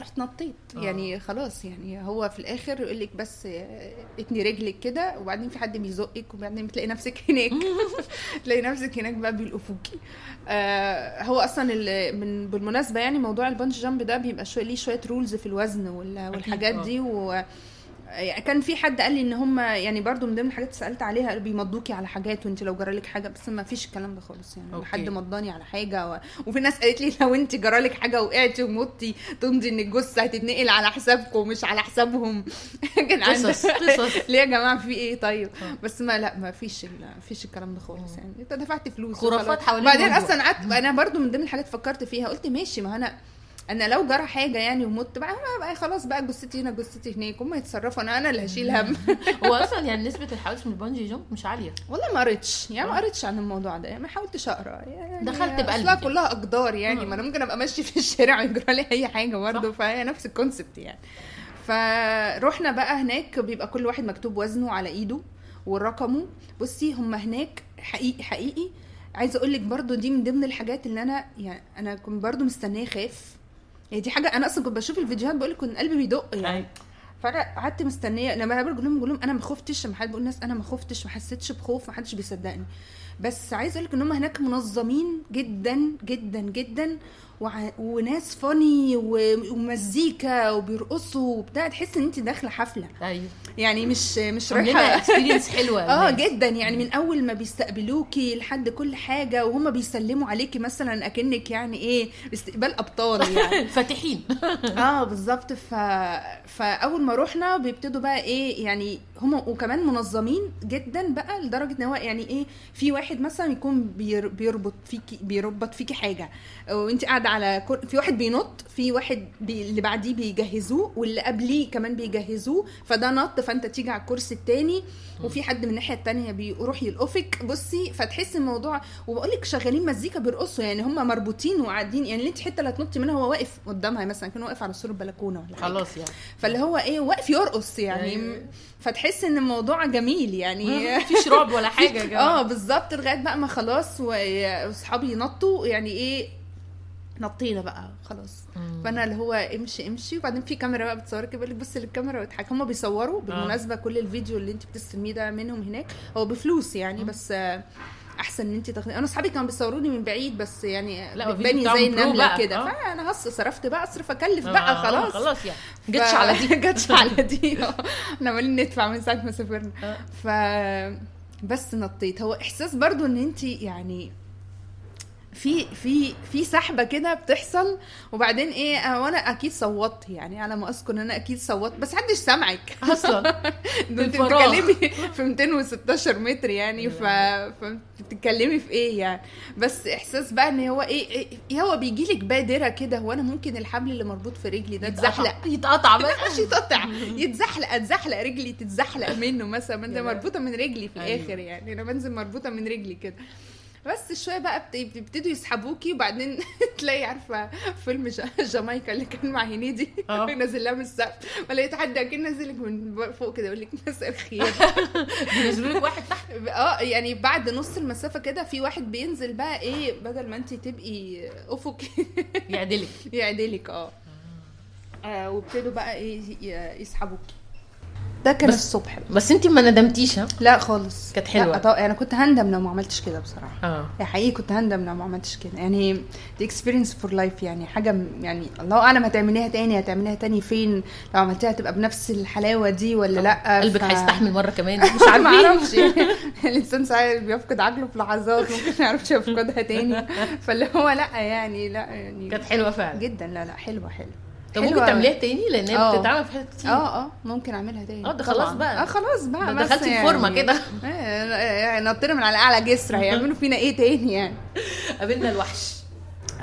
رحت نطيت آه. يعني خلاص يعني هو في الآخر يقول لك بس آه، اتني رجلك كده وبعدين في حد بيزقك وبعدين بتلاقي نفسك هناك تلاقي نفسك هناك بقى بيلقفوكي آه هو أصلا من بالمناسبة يعني موضوع ال bungee jump ده بيبقى شوية ليه شوية rules في الوزن وال- والحاجات آه. دي و كان في حد قال لي إن هم يعني برضو من ضمن الحاجات اللي سألت عليها قالوا بيمضوكي على حاجات وأنت لو جرالك حاجة بس ما فيش الكلام ده خالص يعني okay. حد مضاني على حاجة و... وفي ناس قالت لي لو أنت جرالك حاجة وقعتي ومتي تمضي إن الجثة هتتنقل على حسابكم مش على حسابهم كان قصص قصص ليه يا جماعة في إيه طيب آه. بس ما لا ما فيش ما فيش الكلام ده خالص يعني أنت دفعت فلوس خرافات. حوالين بعدين. أصلا قعدت أنا برضو من ضمن الحاجات فكرت فيها قلت ماشي ما أنا أنا لو جرى حاجة يعني ومت بقى, بقى خلاص بقى جثتي هنا جثتي هناك هم يتصرفوا أنا أنا اللي هشيل هم هو أصلا يعني نسبة الحوادث من ال bungee jump مش عالية والله ما قريتش يعني ما آه. قريتش عن الموضوع ده يعني ما حاولتش أقرأ يعني دخلت يعني. كلها أقدار يعني آه. ما أنا ممكن أبقى ماشي في الشارع ويجرى لي أي حاجة برضه. فهي نفس ال concept يعني فروحنا بقى هناك بيبقى كل واحد مكتوب وزنه على إيده ورقمه بصي هم هناك حقيقي حقيقي عايزة أقول لك برضه دي من ضمن الحاجات اللي أنا يعني أنا كنت برضه مستنية خاف يعني دي حاجة أنا أصلا كنت بشوف الفيديوهات بقول لك كنت قلبي بيدق يعني أيوة. فأنا قعدت مستنية لما بقول لهم بقول لهم أنا ما خفتش لما حد بيقول الناس أنا ما خفتش ما حسيتش بخوف ما حدش بيصدقني بس عايزة أقول لك إن هم هناك منظمين جدا جدا جدا وع... وناس funny و... ومزيكا وبيرقصوا وبتاع تحس إن انت داخلة حفلة. أيوه. يعني مش مش رايحة experience حلوة آه. جدا. يعني من أول ما بيستقبلوكي لحد كل حاجة وهم بيسلموا عليكي مثلا أكنك يعني إيه استقبال أبطال يعني. فاتحين. آه بالظبط. ف... فأول ما رحنا بيبتدوا بقى إيه يعني هم وكمان منظمين جدا بقى لدرجة إن هو يعني إيه في واحد مثلا يكون بير... بيربط فيكي بيربط فيكي حاجة. وانت قاعدة على كر... في واحد بينط في واحد بي... اللي بعديه بيجهزوه واللي قبليه كمان بيجهزوه فده نط فانت تيجي على الكرسي التاني وفي حد من الناحية التانية بيروح يلقفك. بصي فتحس الموضوع وبقول لك شغالين مزيكا بيرقصوا يعني هم مربوطين وقاعدين يعني انت حتة اللي هتنطي منها هو واقف قدامها مثلا كان واقف على سور البلكونة ولا خلاص يعني. فاللي هو إيه واقف يرقص يعني. أيوة. فتحس إن الموضوع جميل يعني. مفيش رعب ولا حاجة يا جماعة. آه بالظبط لغاية بقى ما خلاص وأصحابي ينطوا يعني إيه نطينا بقى خلاص. مم. فأنا اللي هو امشي امشي. وبعدين في كاميرا بقى بتصورك بيقول لك بص للكاميرا واضحك هم بيصوروا بالمناسبة كل الفيديو اللي انت بتستلميه ده منهم هناك. هو بفلوس يعني مم. بس آه، أحسن إن انت تاخدي أنا أصحابي كانوا بيصوروني من بعيد بس يعني لا، بتباني زي النملة كده. آه. فأنا هص صرفت بقى اصرف أكلف بقى آه، خلاص. خلاص يعني. ف- جتش على دي. جتش على دي. آه. إحنا عمالين ندفع من ساعة ما سافرنا. آه. ف بس نطيت. هو إحساس برضو إن انت يعني في في في سحبة كده بتحصل وبعدين إيه وأنا أكيد صوتت يعني على ما أذكر إن أنا أكيد صوتت بس محدش سامعك. أصلا. أنت. بتتكلمي في 216 متر يعني ف... فبتتكلمي في إيه يعني؟ بس إحساس بقى إن هو إيه, إيه هو بيجي لك بادره كده هو أنا ممكن الحبل اللي مربوط في رجلي ده اتزحلق. يتقطع مش يتقطع يتزحلق اتزحلق رجلي تتزحلق منه مثلا ما انت. مربوطة من رجلي في أيوة. الآخر يعني أنا بنزل مربوطة من رجلي كده. بس شوية بقى بت- بيبتدوا يسحبوكي وبعدين تلاقي عارفة فيلم جا- جامايكا اللي كان مع هنيدي آه. نازل لها من السقف. ولقيت حد أكيد نازل لك من فوق كده يقول لك مساء الخير. بينزلوا لك واحد تحت. آه يعني بعد نص المسافة كده في واحد بينزل بقى إيه بدل ما أنت تبقي افق يعدلك. يعدلك آه. آه، وابتدوا بقى إيه يسحبوكي. ده كان بس- الصبح بقى. بس انت ما ندمتيش ها؟ لا خالص. كانت حلوة. لا أنا كنت هندم لو ما عملتش كده بصراحة. آه. يا حقيقي كنت هندم لو ما عملتش كده. يعني دي experience for life يعني حاجة يعني الله أعلم هتعمليها تاني هتعمليها تاني فين؟ لو عملتيها هتبقى بنفس الحلاوة دي ولا لأ؟ قلبك ف- هيستحمل مرة كمان. مش ما أعرفش. يعني الإنسان ساعات بيفقد عقله في لحظات ممكن ما يعرفش يفقدها تاني. فاللي هو لأ يعني لأ يعني كانت حلوة فعلا. جدا. لا لا حلوة حلوة. طب. ممكن تعمليها تاني لأن هي آه. بتتعمل في حاجات كتير آه آه ممكن أعملها تاني آه، ده خلاص. بقى. آه خلاص بقى بس دخلتي يعني- الفورمه كده آه، يعني نطينا من على أعلى جسر هيعملوا فينا إيه تاني يعني قابلنا الوحش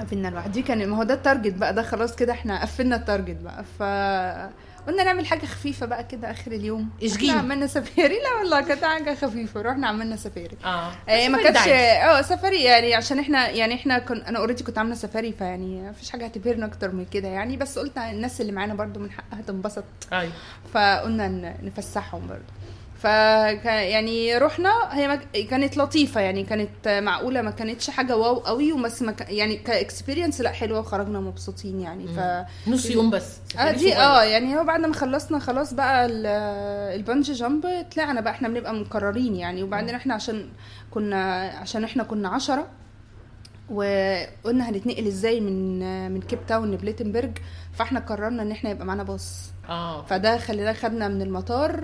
قفلنا الواحد دي كان ما هو ده ال target بقى. ده خلاص كده إحنا قفلنا ال target بقى. ف قلنا نعمل حاجة خفيفة بقى كده آخر اليوم. اشجيني. إحنا عملنا سفاري. لا والله كانت حاجة خفيفة. رحنا عملنا سفاري. آه. آه ما كانتش. آه سفاري يعني عشان إحنا يعني إحنا كن أنا already كنت عاملة سفاري فيعني مفيش حاجة هتبهرنا أكتر من كده يعني. بس قلت الناس اللي معانا برضو من حقها تنبسط. أيوه. فقلنا نفسحهم برضو. ف يعني رحنا هي ما ك- كانت لطيفة يعني كانت معقولة ما كانتش حاجة wow قوي وبس ما ك... يعني ك experience لا حلوة وخرجنا مبسوطين يعني. ف نص يوم بس. آه دي آه يعني هو بعد ما خلصنا خلاص بقى ال- ال bungee jump طلعنا بقى إحنا بنبقى مقررين يعني. وبعدين إحنا عشان كنا عشان إحنا كنا عشرة وقلنا هنتنقل إزاي من من كيب تاون لبليتنبرج فإحنا قررنا إن إحنا يبقى معانا باص. آه. فده خلينا خدنا من المطار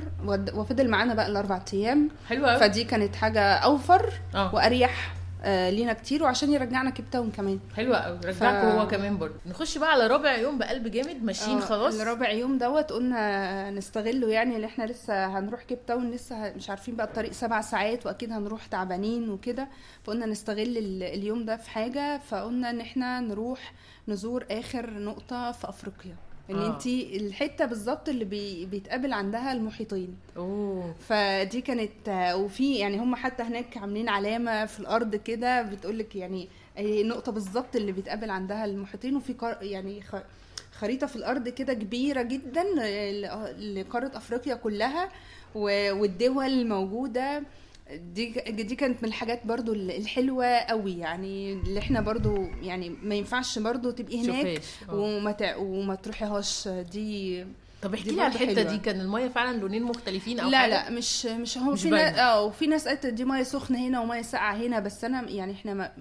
وفضل معانا بقى الأربع أيام. حلوة قوي فدي كانت حاجة أوفر آه. وأريح آه لينا كتير وعشان يرجعنا كيب تاون كمان. حلوة قوي رجعكم هو كمان برضه. نخش بقى على رابع يوم بقلب جامد ماشيين آه، خلاص. الرابع يوم دوت قلنا نستغله يعني اللي إحنا لسه هنروح كيب تاون لسه مش عارفين بقى الطريق سبع ساعات وأكيد هنروح تعبانين وكده. فقلنا نستغل ال- اليوم ده في حاجة فقلنا إن إحنا نروح نزور آخر نقطة في أفريقيا. إن آه. انتي الحتة بالظبط اللي بي بيتقابل عندها المحيطين. أوه. فدي كانت وفي يعني هم حتى هناك عاملين علامة في الأرض كده بتقولك يعني هي النقطه بالظبط اللي بيتقابل عندها المحيطين وفي يعني خريطة في الأرض كده كبيرة جدا لقارة أفريقيا كلها والدول الموجوده دي دي كانت من الحاجات برضو الحلوة قوي يعني اللي إحنا برضو يعني ما ينفعش برضو تبقي هناك آه. وما وما تروحيهاش دي طب احكي لي على الحتة. دي كان المية فعلا لونين مختلفين أو لا حاجة؟ لا مش مش هو مش في ناس. آه وفي ناس قالت دي مية سخنة هنا ومية ساقعة هنا بس أنا يعني إحنا ما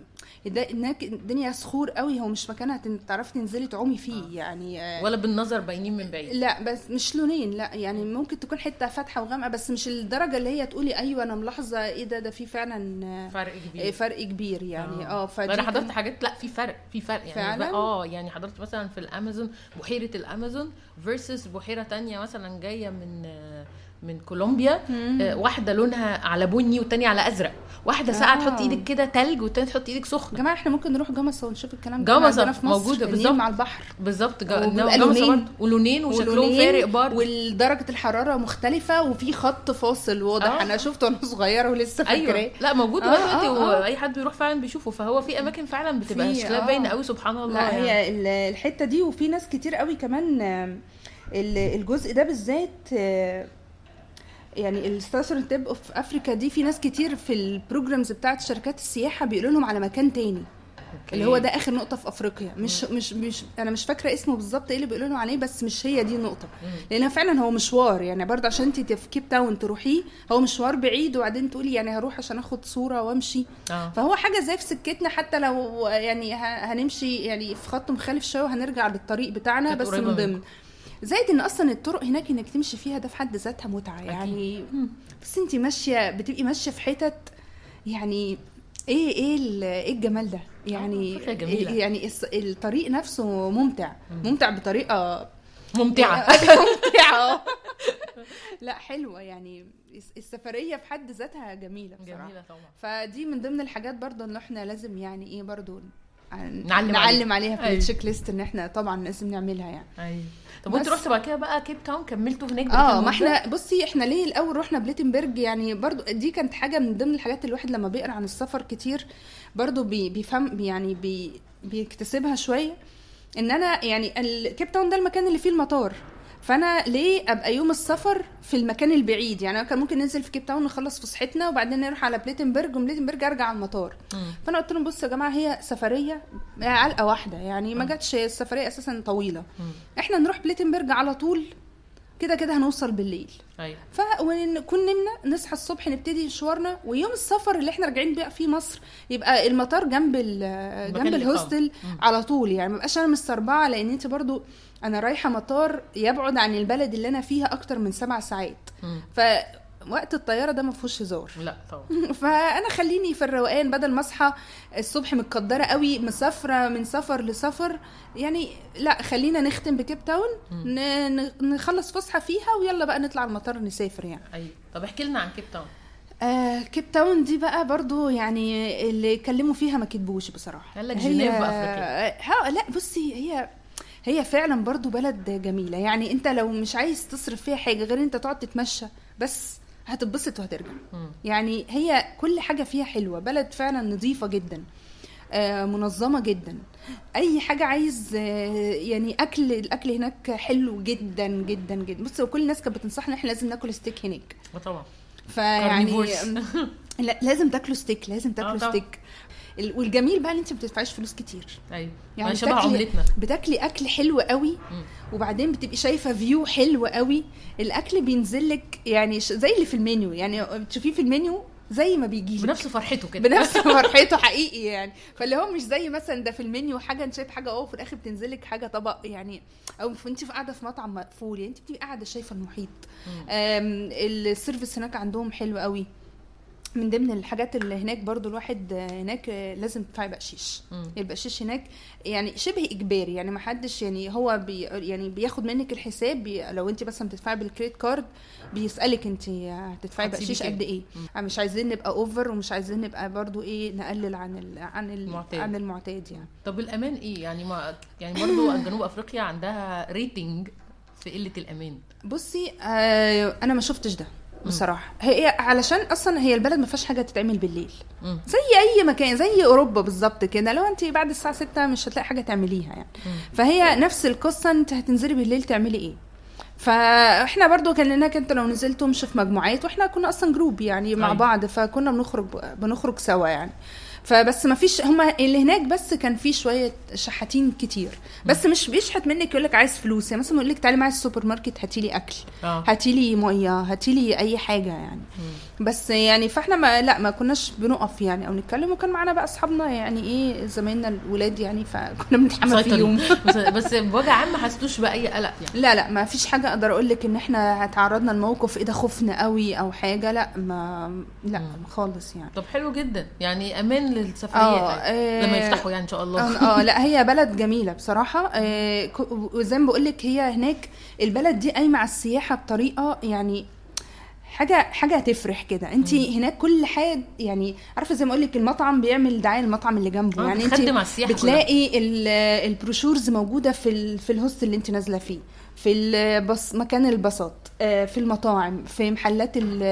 هناك الدنيا صخور قوي هو مش مكانها تعرفي تنزلي تعومي فيه يعني آه ولا بالنظر باينين من بعيد لا بس مش لونين لا يعني ممكن تكون حتة فاتحة وغامقة بس مش الدرجة اللي هي تقولي أيوه أنا ملاحظة إيه ده ده في فعلا آه، فرق آه، كبير فرق كبير يعني آه فدي أنا حضرت حاجات لا في فرق في فرق يعني؟ آه يعني حضرت مثلا في الأمازون بحيرة الأمازون فيرسس بحيرة تانية مثلا جاية من من كولومبيا. آه، واحدة لونها على بني والتانية على أزرق واحدة ساعه آه. تحط إيدك كده تلج والتانية تحط إيدك سخنه جماعة إحنا ممكن نروح جمصة ونشوف الكلام ده موجودة النيل بالظبط. مع البحر بالظبط. برضه. ولونين وشكلهم فارق برضه ودرجه الحرارة مختلفة وفي خط فاصل واضح آه. أنا شفته وأنا صغيرة ولسه فاكراه أيوه لا موجود آه، دلوقتي آه، آه. واي حد بيروح فعلا بيشوفه فهو في أماكن فعلا بتبقى شكلها آه. باينة قوي سبحان الله لا يعني. هي ال- الحتة دي وفي ناس كتير قوي كمان الجزء ده بالذات آه، يعني ال south tip of Africa دي في ناس كتير في ال programs بتاعت شركات السياحة بيقولوا لهم على مكان تاني. اللي هو ده آخر نقطة في أفريقيا. مش مش مش أنا مش فاكرة اسمه بالظبط إيه اللي بيقولوا عليه بس مش هي دي النقطة. لأن فعلا هو مشوار. يعني برضه عشان أنت في كيب تاون تروحيه هو مشوار بعيد وبعدين تقولي يعني هروح عشان آخد صورة وأمشي. آه. فهو حاجة زي في سكتنا حتى لو يعني هنمشي يعني في خط مخالف شوية وهنرجع للطريق بتاعنا بس من. ضمن. زائد إن أصلا الطرق هناك إنك تمشي فيها ده في حد ذاتها متعة يعني. بس أنت ماشية بتبقي ماشية في حتت يعني إيه إيه إيه الجمال ده؟ يعني فكرة جميلة. يعني الس- الطريق نفسه ممتع. ممتع بطريقة ممتعة. ممتعة. لا حلوة يعني. الس- السفرية في حد ذاتها جميلة بصراحة. جميلة طبعا. فدي من ضمن الحاجات برضو إن إحنا لازم يعني إيه برضو نعلم نعلم عليها. عليها في أيوة. ال checklist إن إحنا طبعا لازم نعملها يعني. أيوه. طب وانت رحت بعد كده بقى كيب تاون كملتوا هناك آه ما؟ إحنا بصي إحنا ليه الأول رحنا بليتنبرج يعني برضو دي كانت حاجة من ضمن الحاجات اللي الواحد لما بيقرأ عن السفر كتير برضو بي بيفهم يعني بي بيكتسبها شوية. إن أنا يعني الكيب تاون ده المكان اللي فيه المطار. فانا ليه ابقى يوم السفر في المكان البعيد يعني أنا كان ممكن ننزل في كيب تاون نخلص فسحتنا وبعدين نروح على بليتنبرج ومن بليتنبرج أرجع على المطار مم. فأنا قلت لهم بصوا يا جماعة هي سفرية علقة واحدة يعني ما جاتش السفرية أساسا طويلة مم. إحنا نروح بليتنبرج على طول كده كده هنوصل بالليل أيوه ف ونكون نمنا نصحى الصبح نبتدي مشوارنا ويوم السفر اللي إحنا راجعين بقى فيه مصر يبقى المطار جنب ال- جنب. الهوستل. على طول يعني ما بقاش أنا مستربعة لأن أنت برضو أنا رايحة مطار يبعد عن البلد اللي أنا فيها أكتر من سبع ساعات. مم. فوقت الطيارة ده ما فيهوش هزار. لا طبعا. فأنا خليني في الروقان بدل ما أصحى الصبح متقدرة قوي مسافرة من سفر لسفر. يعني لا خلينا نختم بكيب تاون. نخلص فسحة فيها ويلا بقى نطلع المطار نسافر يعني. أيوه طب احكي لنا عن كيب تاون. آه كيب تاون دي بقى برضو يعني اللي اتكلموا فيها ما كتبوش بصراحة. قال لك جنيف أفريقيا. ها لا بصي هي هي فعلا برضو بلد جميلة. يعني انت لو مش عايز تصرف فيها حاجة غير انت تقعد تتمشى بس هتتبسط وهترجع. يعني هي كل حاجة فيها حلوة. بلد فعلا نظيفة جدا آه، منظمة جدا. أي حاجة عايز آه، يعني أكل الأكل هناك حلو جدا جدا جدا. بص كل الناس كانت بتنصحنا إحنا لازم ناكل ستيك هناك. آه طبعا. فيعني لازم تاكلوا ستيك لازم تاكلوا. ستيك والجميل بقى ان انت ما بتدفعيش فلوس كتير. أيوه. يعني شبه عملتنا. بتاكلي أكل حلو قوي. وبعدين بتبقي شايفة view حلو قوي. الأكل بينزل لك يعني زي اللي في المنيو. يعني تشوفيه في المنيو زي ما بيجي بنفس فرحته كده. بنفس فرحته حقيقي يعني. فاللي هو مش زي مثلا ده في المنيو حاجة انت شايف حاجة آه وفي الآخر بتنزل لك حاجة طبق يعني. أو انت قاعدة في مطعم مقفول. يعني انت بتبقي قاعدة شايفة المحيط. ال service هناك عندهم حلو قوي. من ضمن الحاجات اللي هناك برضو الواحد آه، هناك آه، لازم تدفعي بقشيش مم. البقشيش هناك يعني شبه إجباري يعني ما حدش يعني هو بي يعني بياخد منك الحساب بي لو انت مثلا بتدفعي بال credit card بيسألك انت هتدفعي بقشيش؟ قد إيه مم. مش عايزين نبقى over ومش عايزين نبقى برضو إيه نقلل عن ال عن ال المعتاد. عن المعتاد يعني طب الامان إيه يعني ما يعني برضو جنوب أفريقيا عندها rating في قلة الأمان بصي آه أنا ما شفتش ده بصراحة. هي علشان أصلا هي البلد ما فيهاش حاجة تتعمل بالليل. مم. زي أي مكان زي أوروبا بالظبط كده. لو انت بعد الساعة 6 مش هتلاقي حاجة تعمليها يعني. مم. فهي نفس القصة أنت هتنزلي بالليل تعملي إيه. فإحنا برضو كان هناك انت لو نزلتوا مش في مجموعات وإحنا كنا أصلا جروب يعني مع أيوة. بعض فكنا بنخرج بنخرج سوا يعني. فبس ما فيش هما اللي هناك بس كان في شوية شحاتين كتير. بس مش بيشحت منك يقول لك عايز فلوس يعني مثلا يقول لك تعالي معايا السوبر ماركت هاتي لي أكل آه. هاتي لي مية هاتي لي أي حاجة يعني. بس يعني فاحنا ما لا ما كناش بنقف يعني أو نتكلم وكان معانا بقى اصحابنا يعني إيه زمايلنا الولاد يعني فكنا بنتحمى. فيهم. بس بوجه عام ما حسيتوش بأي قلق يعني. لا لا ما فيش حاجة أقدر أقول لك إن إحنا اتعرضنا لموقف إيه ده خفنا قوي أو حاجة لا ما لا مم. خالص يعني. طب حلو جدا. يعني أمان للسفريات آه يعني. لما آه، يفتحوا يعني إن شاء الله. آه آه، لا هي بلد جميلة بصراحة. آه، وزي ما بقول لك هي هناك البلد دي قايمة على السياحة بطريقة يعني حاجة حاجة هتفرح كده. انت هناك كل حاجة يعني عارفة زي ما أقول لك المطعم بيعمل دعاية للمطعم اللي جنبه. آه، يعني انت بتلاقي ال- ال brochures موجودة في ال- في ال hostel اللي انت نازلة فيه. في الباص مكان الباصات آه، في المطاعم في محلات ال-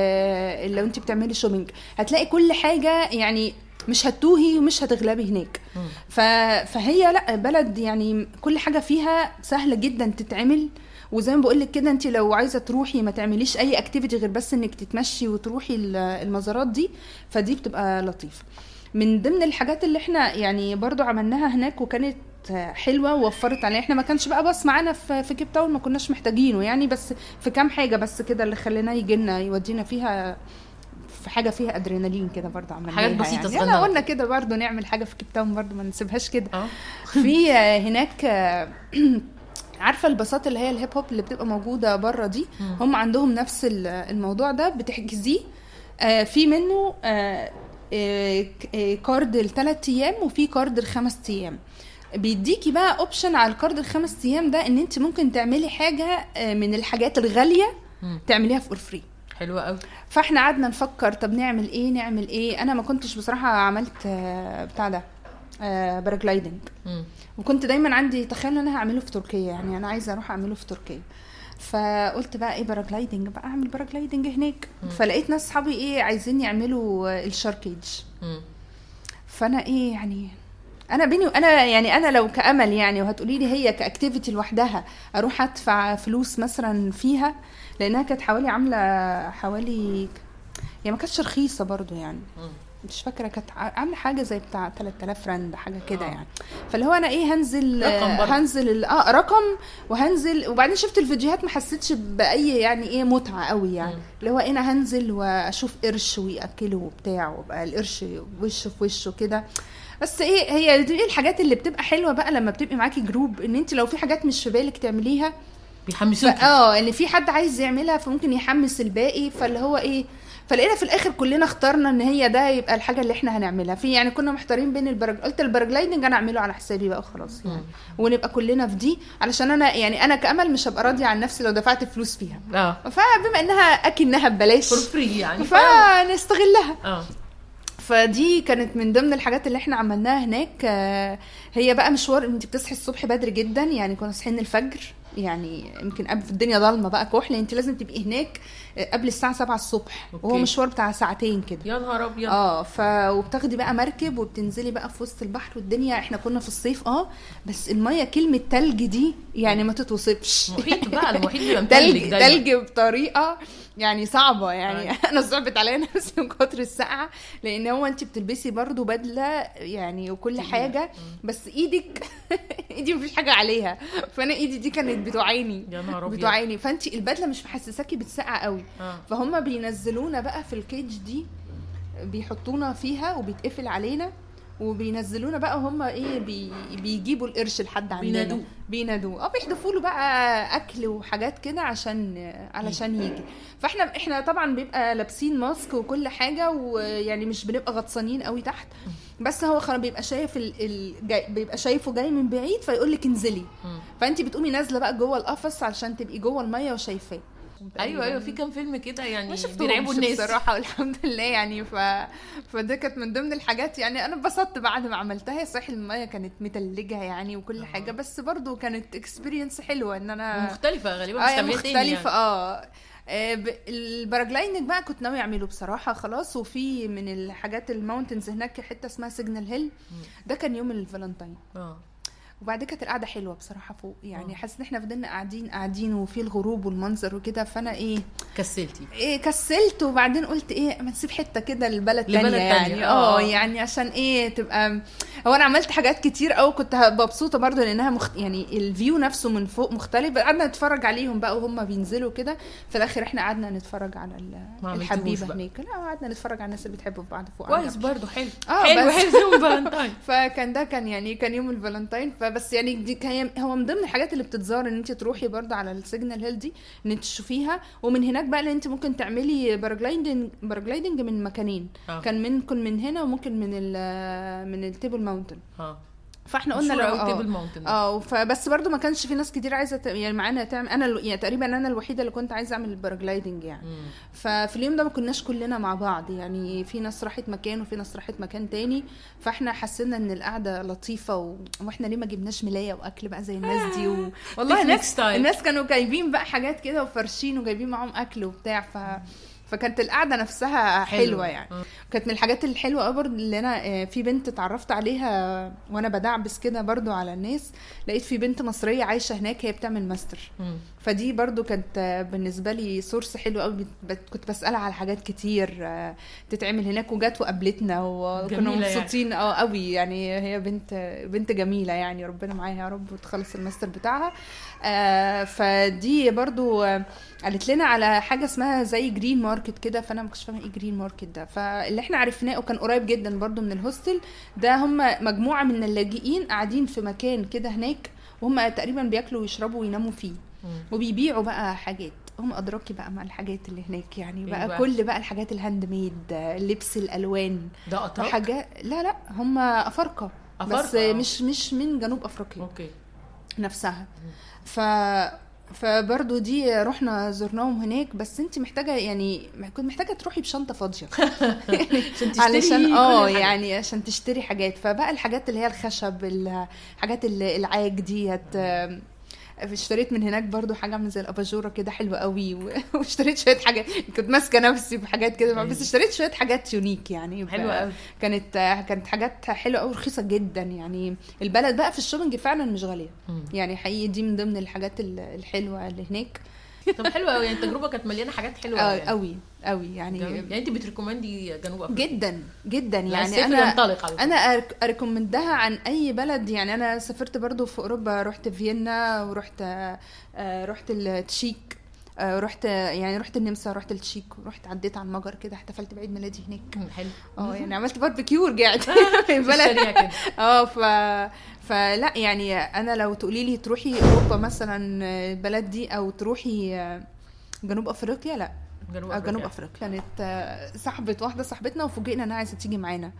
اللي لو انت بتعملي shopping هتلاقي كل حاجة يعني مش هتوهي ومش هتغلبي هناك. ف... فهي لأ بلد يعني كل حاجة فيها سهله جدا تتعمل. وزي ما بقول لك كده انت لو عايزة تروحي ما تعمليش أي activity غير بس إنك تتمشي وتروحي ال- المزارات دي. فدي بتبقى لطيفة. من ضمن الحاجات اللي إحنا يعني برضو عملناها هناك وكانت حلوة ووفرت علينا إحنا ما كانش بقى باص معانا في في كيب تاون ما كناش محتاجينه يعني بس في كام حاجة بس كده اللي خلينا يجي لنا يودينا فيها في حاجة فيها ادرينالين كده برضه عملناها حاجات يعني. صغننة انا قلنا كده. برضه نعمل حاجة في كيب تاون برضه ما نسيبهاش كده آه في هناك آه، عارفة الباصات اللي هي ال hip hop اللي بتبقى موجودة بره دي. هم عندهم نفس ال- الموضوع ده بتحجزيه آه، في منه آه، آه، آه، card الثلاث أيام وفي card الخمس أيام بيديكي بقى option على ال card الخمس أيام ده إن أنت ممكن تعملي حاجة من الحاجات الغالية. تعمليها for free حلوة قوي فاحنا قعدنا نفكر طب نعمل إيه نعمل إيه؟ أنا ما كنتش بصراحة عملت آه، بتاع ده paragliding. مم. وكنت دايما عندي تخيل إن أنا هعمله في تركيا يعني أنا عايزة أروح أعمله في تركيا. فقلت بقى إيه paragliding بقى أعمل paragliding هناك. فلقيت ناس صحابي إيه عايزين يعملوا آه، ال shark cage. فأنا إيه يعني أنا بيني أنا يعني أنا لو كأمل يعني وهتقولي لي هي ك activity لوحدها أروح أدفع فلوس مثلا فيها لأنها كانت حوالي عاملة حوالي هي ما كانتش رخيصة برضو يعني. مش فاكرة كانت عاملة حاجة زي بتاع 3000 رند حاجة كده آه. يعني فاللي هو أنا إيه هنزل رقم برضه. هنزل آه رقم وهنزل وبعدين شفت الفيديوهات ما حسيتش بأي يعني إيه متعة قوي يعني. اللي هو أنا هنزل وأشوف قرش ويأكله وبتاع وبقى القرش وشه في وشه كده بس إيه هي دي الحاجات اللي بتبقى حلوة بقى لما بتبقي معاكي جروب إن أنت لو في حاجات مش في بالك تعمليها بيحمسوكي. آه إن في حد عايز يعملها فممكن يحمس الباقي فاللي هو إيه فلقينا في الآخر كلنا اخترنا إن هي ده يبقى الحاجة اللي إحنا هنعملها. في يعني كنا محتارين بين البرج قلت ال paragliding أنا أعمله على حسابي بقى خلاص يعني. ونبقى كلنا في دي علشان أنا يعني أنا كأمل مش هبقى راضية عن نفسي لو دفعت فلوس فيها. آه. فبما إنها اكنها ببلاش for free يعني فنستغلها. آه. فدي كانت من ضمن الحاجات اللي إحنا عملناها هناك. آه، هي بقى مشوار انت بتصحي الصبح بدري جدا يعني كنا صاحيين الفجر. يعني يمكن قبل الدنيا ضلمة بقى كحل أنت لازم تبقي هناك آه، قبل الساعة 7 الصبح أوكي. وهو مشوار بتاع ساعتين كده يا نهار أبيض آه ف وبتاخدي بقى مركب وبتنزلي بقى في وسط البحر والدنيا إحنا كنا في الصيف آه بس المية كلمة تلج دي يعني ما تتوصفش محيط بقى المحيط بيبقى تلج. تلج بطريقة يعني صعبة يعني أنا صعبت عليا نفسي من كتر السقعة لأن هو انت بتلبسي برضو بدلة يعني وكل. حاجة بس إيدك إيدي مفيش حاجة عليها. فأنا إيدي دي كانت بتوعيني. يا نهار أبيض. بتوعيني. فانت البدلة مش محسساكي بالسقعة قوي. آه. فهم بينزلونا بقى في الكيج دي بيحطونا فيها وبيتقفل علينا. وبينزلونا بقى هم إيه بي بيجيبوا القرش لحد عندنا. بينادوه. بينادوه. آه بيحدفوا له بقى أكل وحاجات كده عشان علشان يجي. فإحنا إحنا طبعا بيبقى لابسين ماسك وكل حاجة ويعني مش بنبقى غطسانين قوي تحت. بس هو خلاص بيبقى شايف ال... ال... جاي... بيبقى شايفه جاي من بعيد فيقول لك انزلي. فانت بتقومي نازلة بقى جوه القفص علشان تبقي جوه المية وشايفاه. أيوه أيوه في كام فيلم كده يعني بيرعبوا الناس. بصراحة والحمد لله يعني. ف... فده كانت من ضمن الحاجات يعني. أنا اتبسطت بعد ما عملتها. صحيح المية كانت متلجة يعني وكل آه. حاجة بس برضو كانت اكسبيرينس حلوة إن أنا مختلفه غالبا تعمليها تاني يعني. مختلفه آه آه، ال paragliding بقى كنت ناوي أعمله بصراحة خلاص. وفي من الحاجات ال mountains هناك حتة اسمها Signal Hill ده كان يوم الفالنتين آه. وبعد كانت القعده حلوة بصراحه فوق. يعني آه. حاسه ان إحنا فضلنا قاعدين قاعدين وفي الغروب والمنظر وكده فانا إيه كسلتي. إيه كسلت وبعدين قلت إيه ما نسيب حتة كده لبلد تانية يعني. تانية، آه آه. يعني عشان إيه تبقى هو أنا عملت حاجات كتير قوي كنت مبسوطة برضو لأنها مخت... يعني ال view نفسه من فوق مختلف. قعدنا نتفرج عليهم بقى وهم بينزلوا كده. في الآخر إحنا قعدنا نتفرج على الحبيبة. هناك. لا قعدنا نتفرج على الناس اللي بتحب بعض فوق. كويس برضه حلو. آه حلو. حلو يوم فكان ده كان يعني كان يوم الفالنتين فبس يعني دي كان هو من ضمن الحاجات اللي بتتزار إن انت تروحي برضه على ال Signal Hill دي إن انت تشوفيها. ومن هناك بقى ان انت ممكن تعملي paragliding paragliding من مكانين. آه. كان ممكن من هنا وممكن من ال من ال Table Mountain آه. فاحنا قلنا لو آه. آه فبس برضو ما كانش في ناس كتير عايزة ت- يعني معانا تعمل أنا يعني تقريبا أنا الوحيدة اللي كنت عايزة أعمل ال paragliding يعني. مم. ففي اليوم ده ما كناش كلنا مع بعض يعني في ناس راحت مكان وفي ناس راحت مكان تاني. فاحنا حسينا إن القعدة لطيفة و... وإحنا ليه ما جبناش ملاية وأكل بقى زي الناس دي؟ و... والله الناس style. الناس كانوا جايبين بقى حاجات كده وفرشين وجايبين معاهم أكل وبتاع. ف فكانت القعدة نفسها حلو. حلوة يعني آه. كانت من الحاجات الحلوة قوي برضه اللي أنا آه، في بنت اتعرفت عليها وأنا بدعبس كده برضو على الناس لقيت في بنت مصرية عايشة هناك هي بتعمل ماستر مم. فدي برضو كانت بالنسبة لي source حلو قوي. كنت بسألها على حاجات كتير آه، تتعمل هناك وجت وقابلتنا وكنا يعني. مبسوطين. آه قوي يعني. هي بنت بنت جميلة يعني. ربنا معاها يا رب وتخلص الماستر بتاعها. آه، فدي برضو آه، قالت لنا على حاجة اسمها زي Green Market كده. فأنا ما كنتش فاهمة إيه Green Market ده. فاللي إحنا عرفناه وكان قريب جدا برضو من ال hostel ده هم مجموعة من اللاجئين قاعدين في مكان كده هناك وهم تقريبا بياكلوا ويشربوا ويناموا فيه. وبيبيعوا بقى حاجات. هم ادراكي بقى مع الحاجات اللي هناك يعني. إيه بقى, بقى؟ كل بقى الحاجات ال handmade لبس الألوان. ده اتراك حاجات لا لا هم أفارقة. بس آه. مش مش من جنوب أفريقيا okay. نفسها. ف فبرضه دي رحنا زرناهم هناك. بس انت محتاجة يعني كنت محتاجة تروحي بشنطة فاضية. عشان تشتري علشان آه. يعني عشان تشتري حاجات. فبقى الحاجات اللي هي الخشب الحاجات العاج ديت اشتريت من هناك برضو حاجة عامله زي الأباجورة كده حلوة قوي و- واشتريت شوية حاجات كنت ماسكة نفسي بحاجات كده بس اشتريت شوية حاجات unique يعني. حلوة قوي. كانت كانت حاجات حلوة قوي رخيصة جدا يعني. البلد بقى في ال shopping فعلا مش غالية. يعني حقيقي دي من ضمن الحاجات ال- الحلوة اللي هناك. طب حلو قوي يعني التجربة كانت مليانة حاجات حلوة يعني. قوي قوي يعني جميل. يعني انت بت recommend ي جنوب أفريقيا جدا جدا يعني أنا ينطلق على. أنا أ recommend ها عن أي بلد يعني أنا سافرت برضو في أوروبا رحت فيينا ورحت آه، رحت التشيك رحت يعني رحت النمسا رحت التشيك ورحت عديت على المجر كده احتفلت بعيد ميلادي هناك. حلو. آه يعني عملت باربيكيو ورجعت. في بلد آه ف فلا يعني أنا لو تقولي لي تروحي أوروبا مثلا البلد دي أو تروحي آه، جنوب أفريقيا لا. جنوب آه، افريقيا جنوب أفريقيا. كانت آه، صاحبة واحدة صاحبتنا وفوجئنا إنها عايزة تيجي معانا.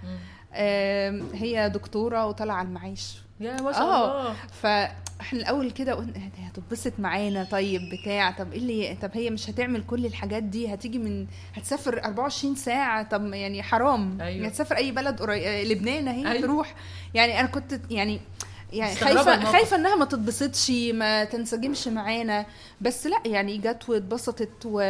هي دكتورة وطالعة على المعاش يا ما شاء آه الله فاحنا الأول كده قلنا هتتبسط معانا طيب بتاع طب إيه اللي طب هي مش هتعمل كل الحاجات دي هتيجي من هتسافر 24 ساعة طب يعني حرام أيوة. يعني هتسافر أي بلد قريب لبنان اهي أيوة. تروح يعني أنا كنت يعني يعني خايفة. خايفة إنها ما تتبسطش ما تنسجمش معانا بس لا يعني جت واتبسطت و...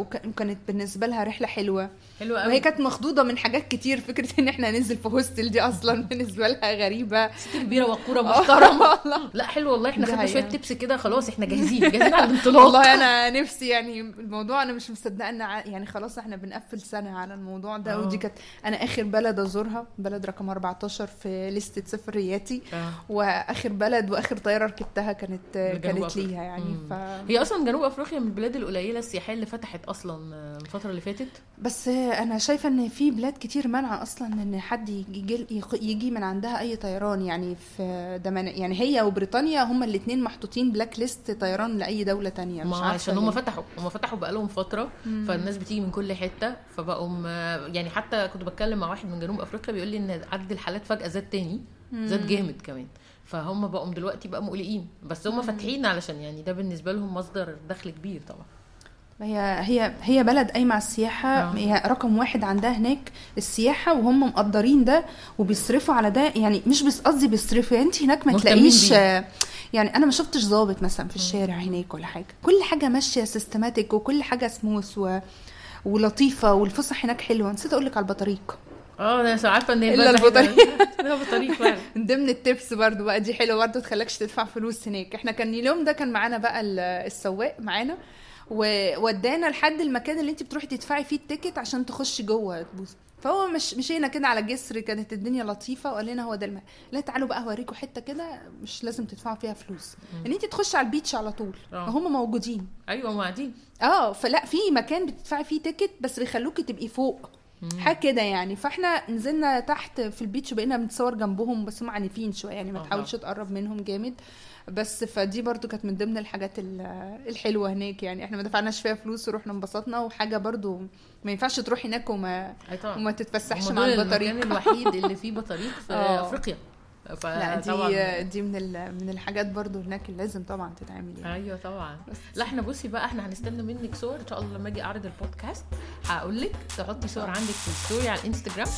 وك- وكانت بالنسبة لها رحلة حلوة حلو قوي وهي كانت مخضوضة من حاجات كتير فكرة إن إحنا ننزل في هوستل دي أصلا بالنسبة لها غريبة ست كبيرة وقورة محترمة لا حلو والله إحنا خدنا شوية. تبس كده خلاص إحنا جاهزين جاهزين على الانطلاق والله أنا نفسي يعني الموضوع أنا مش مصدقة إن يعني خلاص إحنا بنقفل سنة على الموضوع ده آه. ودي كانت أنا آخر بلد أزورها بلد رقم 14 في لستة سفرياتي آه. وآخر بلد وآخر طيارة ركبتها كانت كانت. ليها يعني. ف هي أصلا جنوب أفريقيا من البلاد القليلة السياحية اللي فتحت أصلا آه، الفترة اللي فاتت؟ بس أنا شايفة إن في بلاد كتير منع أصلا إن حد يجي يجي من عندها أي طيران. يعني في ده يعني هي وبريطانيا هما الاثنين محطوطين blacklist طيران لأي دولة تانية. مش ما عارفة عشان هم ليه. فتحوا هم فتحوا بقالهم فترة مم. فالناس بتيجي من كل حتة فبقوا يعني حتى كنت بتكلم مع واحد من جنوب أفريقيا بيقول لي إن عدد الحالات فجأة زاد تاني زاد جامد كمان. فهم بقوا دلوقتي بقى مقلقين. بس هم فاتحين علشان يعني ده بالنسبة لهم مصدر دخل كبير طبعا. هي هي هي بلد قايمة على السياحة. آه. هي رقم واحد عندها هناك السياحة وهم مقدرين ده وبيصرفوا على ده. يعني مش بس قصدي بيصرفوا يعني انت هناك ما تلاقيش. يعني أنا ما شفتش ظابط مثلا في الشارع هناك ولا حاجة. كل حاجة ماشية سيستماتيك وكل حاجة سموث و... ولطيفة والفسح هناك حلوة. نسيت أقول لك على البطاريق. آه أنا عارفة إن. ده بطريق فعلا. من ضمن ال tips برضو بقى دي حلوة برضو تخليكش تدفع فلوس هناك. إحنا كان اليوم ده كان معانا بقى ال- السواق معانا وودانا لحد المكان اللي انت بتروحي تدفعي فيه ال ticket عشان تخشي جوه تبصي فهو مش مشينا كده على جسر كانت الدنيا لطيفة وقال لنا هو ده المكان لا تعالوا بقى هوريكم حتة كده مش لازم تدفعوا فيها فلوس. إن انت تخشي على ال beach على طول. آه. هم موجودين. أيوه قاعدين. آه فلا في مكان بتدفعي فيه ticket بس بيخلوكي تبقي فوق. حاجة كده يعني. فاحنا نزلنا تحت في ال beach وبقينا بنتصور جنبهم بس هم عنيفين شوية يعني ما. تحاولش تقرب منهم جامد. بس فدي برضو كانت من ضمن الحاجات ال- الحلوة هناك يعني. إحنا ما دفعناش فيها فلوس ورحنا انبسطنا وحاجة برضو ما ينفعش تروحي هناك وما وما تتفسحش مع البطاريق المكان الوحيد اللي فيه بطاريق في آه. أفريقيا. لا دي دي من من الحاجات برضو هناك اللي لازم طبعا تتعمل يعني. أيوه طبعا. لا إحنا بصي بقى إحنا هنستنى منك صور. إن شاء الله لما أجي أعرض البودكاست هقول لك تحطي صور عندك في ال story على الإنستجرام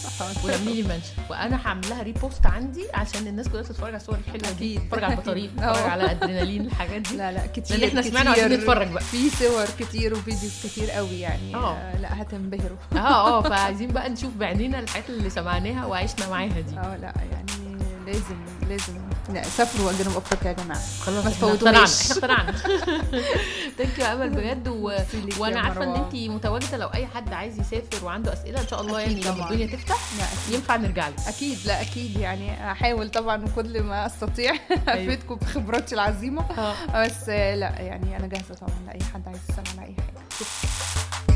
ولمي لي منشن وأنا هعمل لها repost عندي عشان الناس كلها تتفرج على الصور الحلوة دي. تتفرج على البطاريق. تتفرج على ادرينالين الحاجات دي. لا لا كتير لأن إحنا سمعنا كتير. وعايزين نتفرج بقى. في صور كتير و videos كتير قوي يعني. آه، لا هتنبهروا. آه آه فعايزين بقى نشوف بعينينا الحاجات اللي سمعناها وعشنا معاها دي. آه لا يعني لازم لازم لا سافروا جنوب أفريقيا يا جماعة. خلاص ما إحنا اقتنعنا تفوتوهاش. إحنا اقتنعنا. ثانك يو أمل بجد. و... وأنا عارفة إن. انت متواجدة لو أي حد عايز يسافر وعنده أسئلة إن شاء الله يعني لما. الدنيا تفتح. ينفع نرجع لك. أكيد لا أكيد. يعني هحاول طبعا كل ما أستطيع. أفيدكم بخبراتي العظيمة. آه. بس آه، لا يعني أنا جاهزة طبعا لأي حد عايز يسأل على أي حاجة.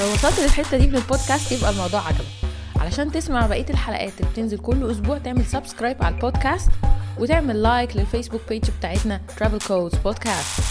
لو وصلت للحتة دي من البودكاست يبقى الموضوع عجبك. علشان تسمع بقية الحلقات اللي بتنزل كل أسبوع تعمل subscribe على البودكاست وتعمل like لل Facebook page بتاعتنا Travel Codes Podcast.